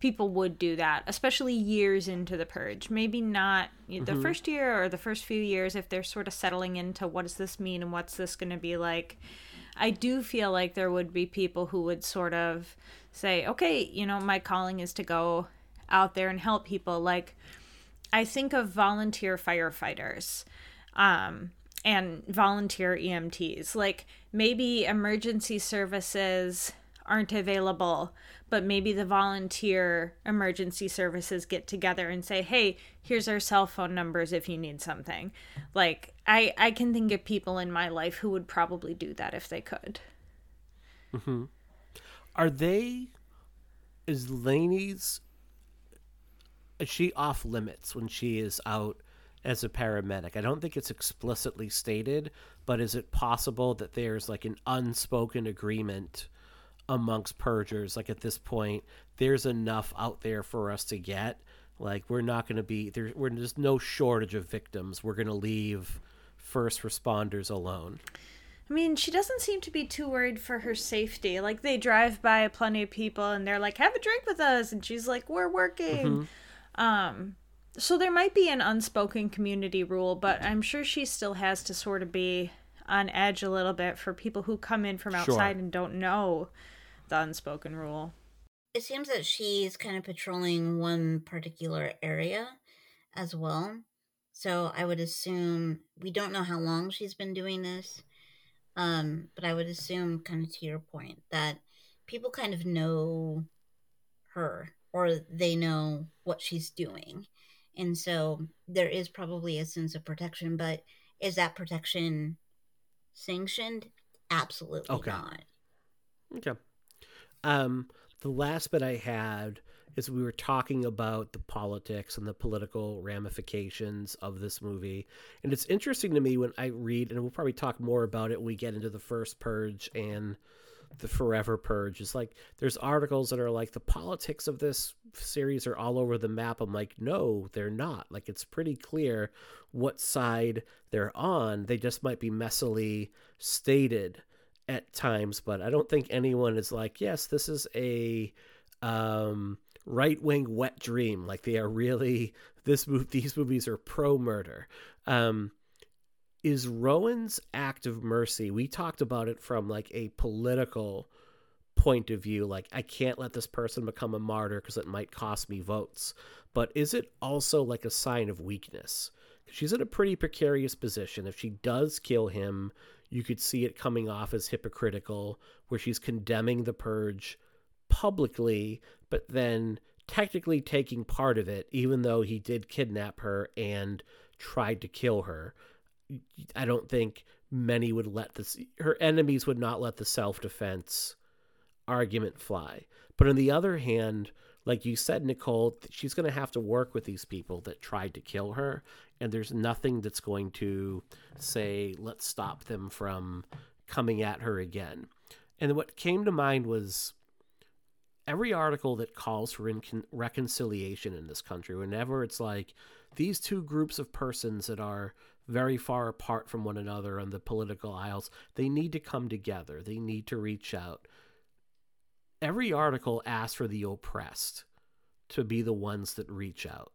people would do that, especially years into the purge. Maybe not the first year or the first few years if they're sort of settling into what does this mean and what's this going to be like. I do feel like there would be people who would sort of say, okay, you know, my calling is to go out there and help people. Like, I think of volunteer firefighters um, and volunteer EMTs. Like maybe emergency services aren't available, but maybe the volunteer emergency services get together and say, "Hey, here's our cell phone numbers if you need something." Like I I can think of people in my life who would probably do that if they could. Mhm. Are they? Is Laney's? Is she off limits when she is out as a paramedic? I don't think it's explicitly stated, but is it possible that there's like an unspoken agreement amongst purgers? Like at this point, there's enough out there for us to get. Like we're not going to be there. We're there's no shortage of victims. We're going to leave first responders alone. I mean, she doesn't seem to be too worried for her safety. Like they drive by plenty of people and they're like, "Have a drink with us," and she's like, "We're working." Um, so there might be an unspoken community rule, but I'm sure she still has to sort of be on edge a little bit for people who come in from Sure. outside and don't know the unspoken rule. it seems that she's kind of patrolling one particular area as well so i would assume we don't know how long she's been doing this um but i would assume kind of to your point that people kind of know her or they know what she's doing and so there is probably a sense of protection but is that protection sanctioned absolutely Okay. not Okay. Um, the last bit I had is we were talking about the politics and the political ramifications of this movie. And it's interesting to me when I read, and we'll probably talk more about it when we get into the first purge and the forever purge. It's like there's articles that are like the politics of this series are all over the map. I'm like, no, they're not. Like it's pretty clear what side they're on. They just might be messily stated at times, but I don't think anyone is like, yes, this is a um, right wing wet dream. Like they are really this move. These movies are pro murder. Um, is Roan's act of mercy? We talked about it from like a political point of view. Like I can't let this person become a martyr because it might cost me votes. But is it also like a sign of weakness? She's in a pretty precarious position. If she does kill him, you could see it coming off as hypocritical, where she's condemning the purge publicly, but then technically taking part of it, even though he did kidnap her and tried to kill her. I don't think many would let this, her enemies would not let the self defense argument fly. But on the other hand, like you said, Nichole, she's going to have to work with these people that tried to kill her, and there's nothing that's going to say, let's stop them from coming at her again. And what came to mind was every article that calls for incon- reconciliation in this country, whenever it's like these two groups of persons that are very far apart from one another on the political aisles, they need to come together. They need to reach out. Every article asks for the oppressed to be the ones that reach out.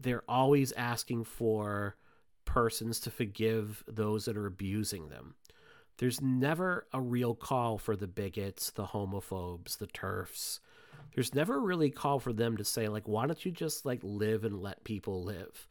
They're always asking for persons to forgive those that are abusing them. There's never a real call for the bigots, the homophobes, the TERFs. There's never really call for them to say like why don't you just like live and let people live?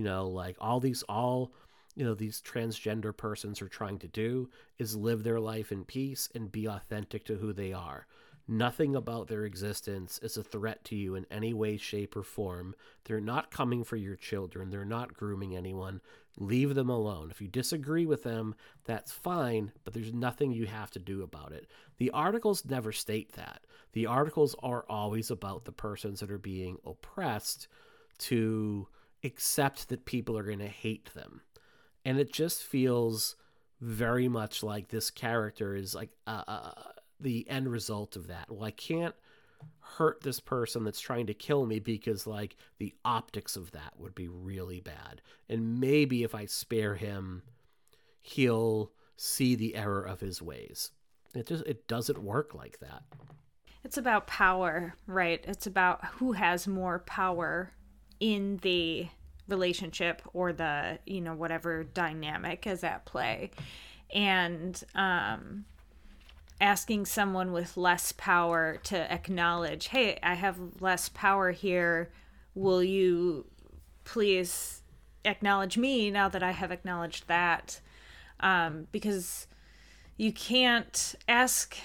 You know, like all these all you know these transgender persons are trying to do is live their life in peace and be authentic to who they are. Nothing about their existence is a threat to you in any way, shape, or form. They're not coming for your children. They're not grooming anyone. Leave them alone. If you disagree with them, that's fine, but there's nothing you have to do about it. The articles never state that. The articles are always about the persons that are being oppressed to accept that people are going to hate them. And it just feels very much like this character is like uh, uh, the end result of that. Well, I can't hurt this person that's trying to kill me because like the optics of that would be really bad. And maybe if I spare him, he'll see the error of his ways. It just it doesn't work like that. It's about power, right? It's about who has more power in the relationship or the, you know, whatever dynamic is at play. And um asking someone with less power to acknowledge, hey, I have less power here. Will you please acknowledge me now that I have acknowledged that? Um, because you can't ask.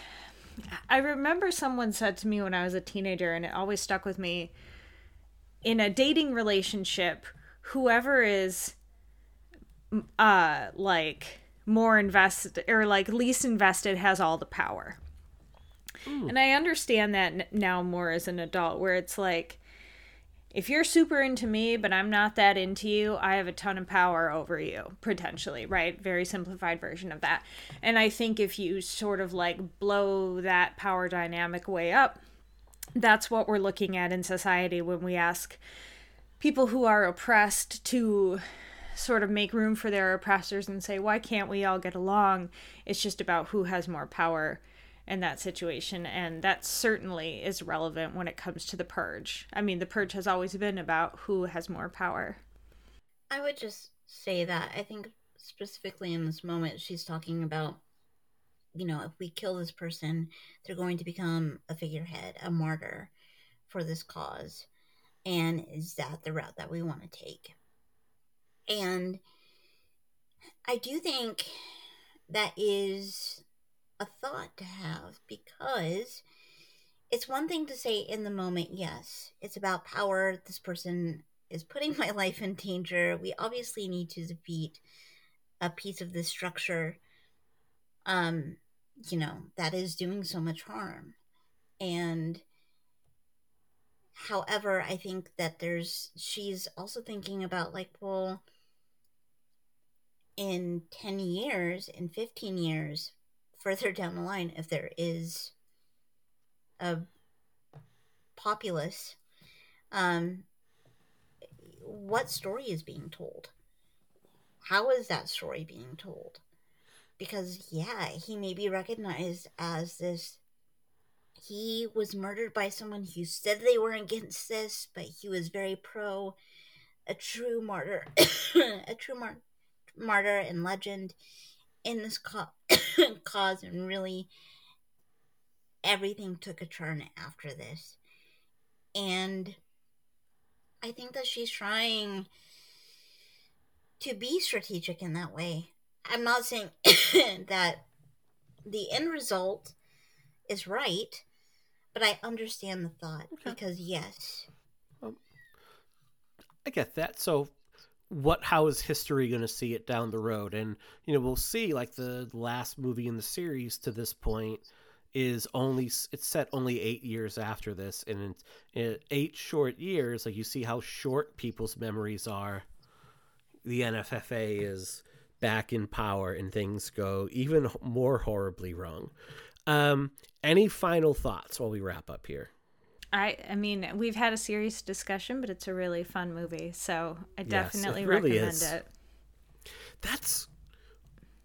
I remember someone said to me when I was a teenager, and it always stuck with me in a dating relationship, whoever is uh like more invested or like least invested has all the power. Ooh. And I understand that now more as an adult, where it's like, if you're super into me, but I'm not that into you, I have a ton of power over you, potentially, right? Very simplified version of that. And I think if you sort of like blow that power dynamic way up, that's what we're looking at in society when we ask people who are oppressed to sort of make room for their oppressors and say, why can't we all get along? It's just about who has more power in that situation. And that certainly is relevant when it comes to the purge. I mean, the purge has always been about who has more power. I would just say that I think specifically in this moment, she's talking about, you know, if we kill this person, they're going to become a figurehead, a martyr for this cause. And is that the route that we want to take? And I do think that is a thought to have because it's one thing to say in the moment, yes, it's about power. This person is putting my life in danger. We obviously need to defeat a piece of this structure, um, you know, that is doing so much harm. And however, I think that there's, she's also thinking about like, well, in 10 years, in 15 years, further down the line, if there is a populace, um, what story is being told? How is that story being told? Because, yeah, he may be recognized as this. He was murdered by someone who said they were against this, but he was very pro a true martyr, a true martyr martyr and legend in this co- cause, and really everything took a turn after this. And I think that she's trying to be strategic in that way. I'm not saying that the end result is right, but I understand the thought okay. because yes. Um, I get that. So what how is history going to see it down the road and you know we'll see like the last movie in the series to this point is only it's set only eight years after this and in, in eight short years like you see how short people's memories are the nffa is back in power and things go even more horribly wrong. Um, any final thoughts while we wrap up here? I I mean, we've had a serious discussion, but it's a really fun movie, so I definitely it really recommend is. it. That's.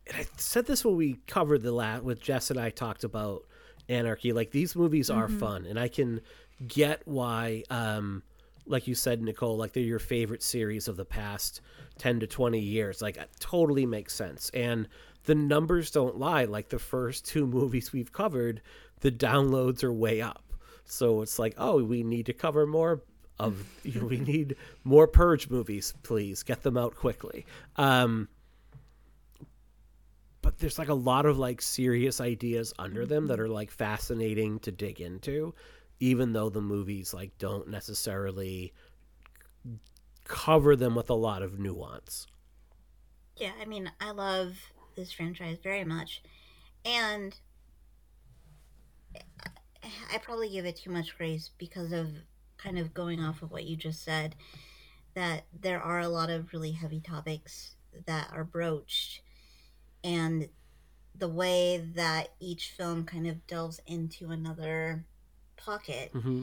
And I said this when we covered the last with Jess and I talked about Anarchy. Like these movies are fun, and I can get why. Um, like you said, Nichole, like they're your favorite series of the past ten to twenty years. Like it totally makes sense, and the numbers don't lie. Like the first two movies we've covered, the downloads are way up. So it's like, oh, we need to cover more of. We need more Purge movies, please get them out quickly. Um, but there's like a lot of like serious ideas under them that are like fascinating to dig into even though the movies like don't necessarily cover them with a lot of nuance Yeah, I mean, I love this franchise very much. And I probably give it too much grace because of kind of going off of what you just said that there are a lot of really heavy topics that are broached and the way that each film kind of delves into another pocket mm-hmm.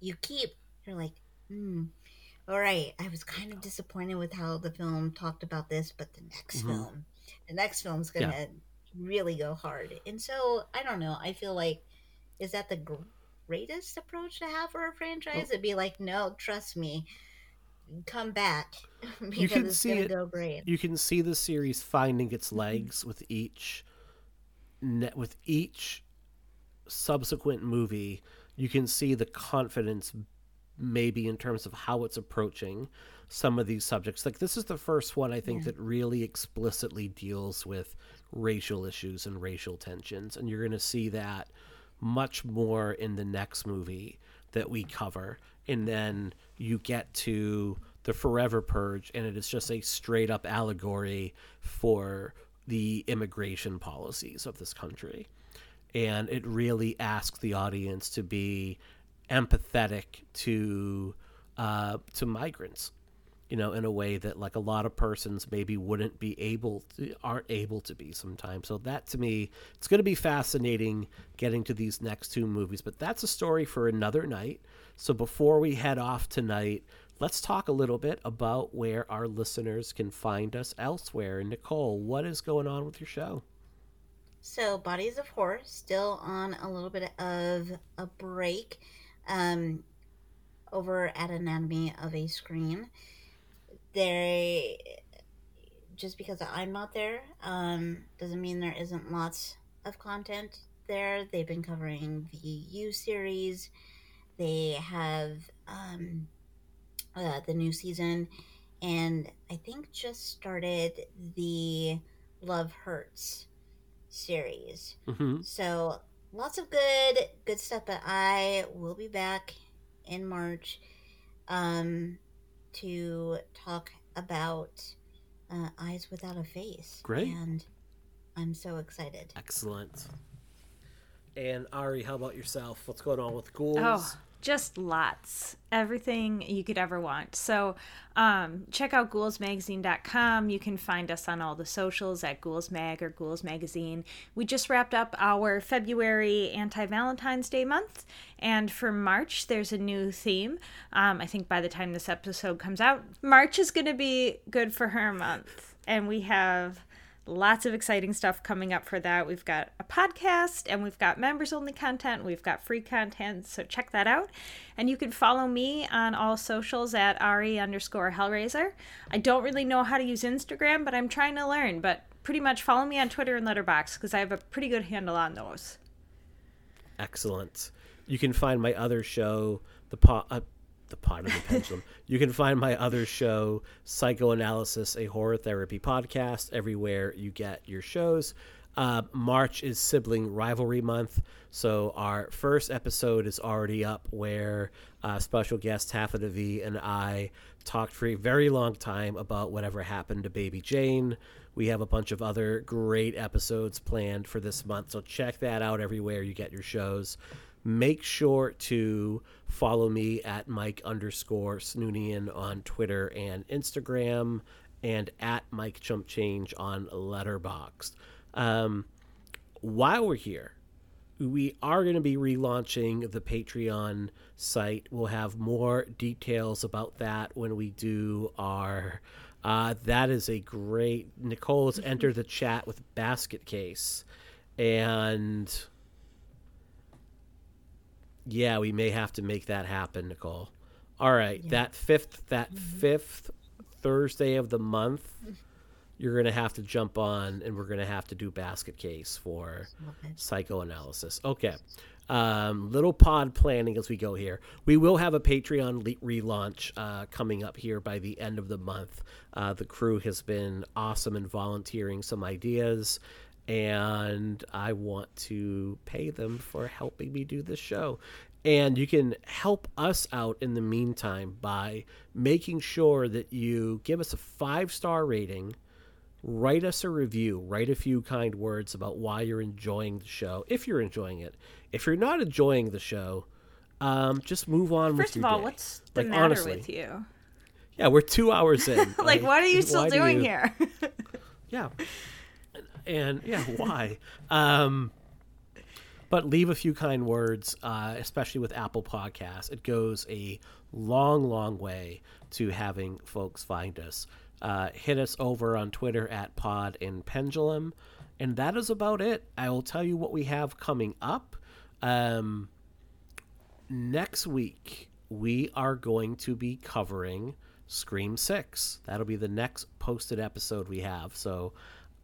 you keep you're like hmm all right i was kind of disappointed with how the film talked about this but the next Mhm. film the next film's gonna really go hard. And so i don't know i feel like is that the greatest approach to have for a franchise? It'd be like no trust me come back because can it's see gonna it- go great. you can see the series finding its legs with each ne- with each subsequent movie. You can see the confidence maybe in terms of how it's approaching some of these subjects. Like this is the first one i think Yeah. that really explicitly deals with racial issues and racial tensions and you're going to see that much more in the next movie that we cover. And then you get to the forever purge and it is just a straight up allegory for the immigration policies of this country. And it really asks the audience to be empathetic to uh, to migrants you know in a way that like a lot of persons maybe wouldn't be able to, aren't able to be sometimes. So that to me it's going to be fascinating getting to these next two movies but that's a story for another night. So before we head off tonight let's talk a little bit about where our listeners can find us elsewhere. Nichole what is going on with your show? So, Bodies of Horror still on a little bit of a break um, over at Anatomy of a Scream. They just because I'm not there um, doesn't mean there isn't lots of content there. They've been covering the U series. They have um, uh, the new season, and I think just started the Love Hurts series. mm-hmm. So lots of good good stuff. But I will be back in March um, to talk about uh, Eyes Without a Face. Great. and I'm so excited. Excellent. And Ari, how about yourself? What's going on with ghouls? Oh, just lots. Everything you could ever want. So um, check out ghoulsmagazine.com. You can find us on all the socials at ghoulsmag or ghouls magazine. We just wrapped up our February anti Valentine's Day month. And for March, there's a new theme. Um, I think by the time this episode comes out, March is going to be good for her month. And we have lots of exciting stuff coming up for that. We've got a podcast and we've got members only content. We've got free content. So check that out. And you can follow me on all socials at Ari underscore Hellraiser. I don't really know how to use Instagram, but I'm trying to learn. But pretty much follow me on Twitter and Letterboxd because I have a pretty good handle on those. Excellent. You can find my other show, the pot, uh, the pot of the pendulum. You can find my other show, Psychoanalysis, a horror therapy podcast, everywhere you get your shows. Uh, March is sibling rivalry month, so our first episode is already up, where uh, special guest Half of the V and I talked for a very long time about whatever happened to Baby Jane. We have a bunch of other great episodes planned for this month, so check that out everywhere you get your shows. Make sure to follow me at Mike underscore Snoonian on Twitter and Instagram. and at Mike Chump Change on Letterboxd. Um, while we're here, we are going to be relaunching the Patreon site. We'll have more details about that when we do our. Uh, that is a great. Nichole has entered the chat with basket case, and yeah, we may have to make that happen, Nichole. All right, that fifth that fifth Thursday of the month, you're gonna have to jump on, and we're gonna have to do basket case for psychoanalysis. Okay. Um, little pod planning as we go here. We will have a Patreon le- relaunch uh, coming up here by the end of the month. Uh, the crew has been awesome in volunteering some ideas, and I want to pay them for helping me do this show. And you can help us out in the meantime by making sure that you give us a five star rating write us a review write a few kind words about why you're enjoying the show if you're enjoying it if you're not enjoying the show um, just move on First of all, day. what's the Like, matter honestly. with you? yeah we're two hours in Like, what are you still doing you- here? yeah and yeah. why? Um but leave a few kind words uh, especially with apple podcasts. It goes a long long way to having folks find us. Uh, hit us over on twitter at pod and pendulum. And that is about it. I will tell you what we have coming up. Um, next week we are going to be covering Scream 6. That'll be the next posted episode we have. So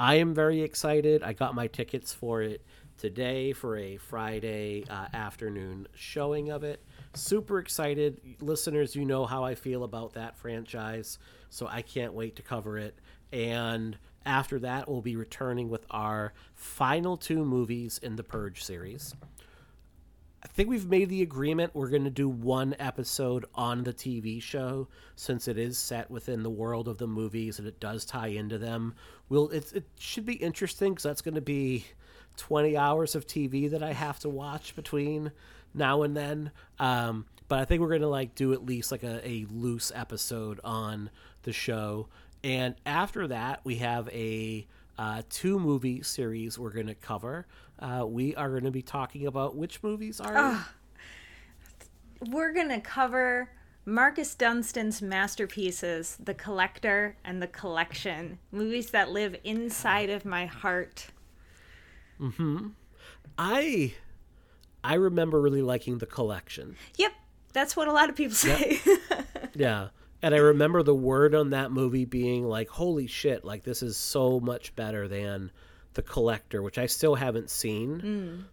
I am very excited. I got my tickets for it today for a Friday uh, afternoon showing of it. Super excited. Listeners, you know how I feel about that franchise. So I can't wait to cover it. And after that, we'll be returning with our final two movies in the Purge series. I think we've made the agreement we're going to do one episode on the TV show since it is set within the world of the movies and it does tie into them. We'll it, it should be interesting because that's going to be 20 hours of TV that I have to watch between now and then. Um, but I think we're going to like do at least like a, a loose episode on the show. And after that, we have a uh, two movie series we're going to cover. Uh, we are going to be talking about which movies are. We're going to cover Marcus Dunstan's masterpieces, The Collector and The Collection, movies that live inside of my heart. Hmm. I I remember really liking the collection. Yep, that's what a lot of people say. Yeah. And I remember the word on that movie being like, holy shit, like this is so much better than The Collector, which I still haven't seen.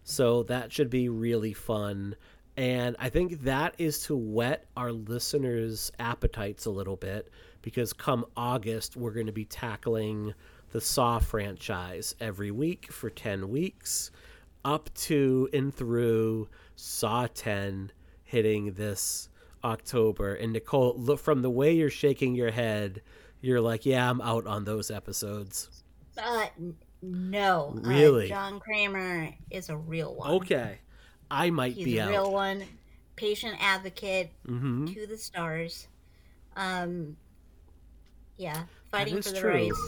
So that should be really fun. And I think that is to whet our listeners' appetites a little bit because come August, we're going to be tackling the Saw franchise every week for 10 weeks, up to and through Saw 10 hitting this October. And Nichole, look from the way you're shaking your head, you're like, yeah, I'm out on those episodes. Uh, no. Uh, Really? John Kramer is a real one. Okay. I might He's be a out. real one. Patient advocate hmm to the stars. Um, yeah, fighting for the true. rights,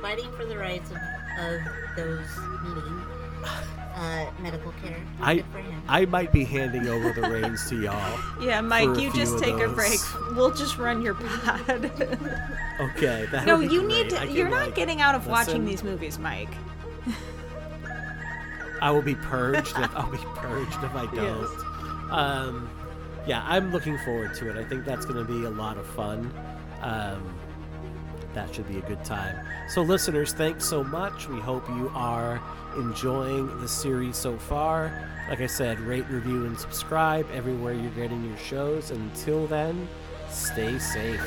fighting for the rights of, of those needing uh, medical care. I Good for him. I might be handing over the reins to y'all. yeah, Mike, you just of take a break. We'll just run your pod. Okay. That no, you great. need to. Can, You're not like, getting out of watching these movies, Mike. I will be purged. if, I'll be purged if I don't. Um, yeah, I'm looking forward to it. I think that's going to be a lot of fun. Um, that should be a good time. So, listeners, thanks so much. We hope you are enjoying the series so far. Like I said, rate, review, and subscribe everywhere you're getting your shows. Until then, stay safe.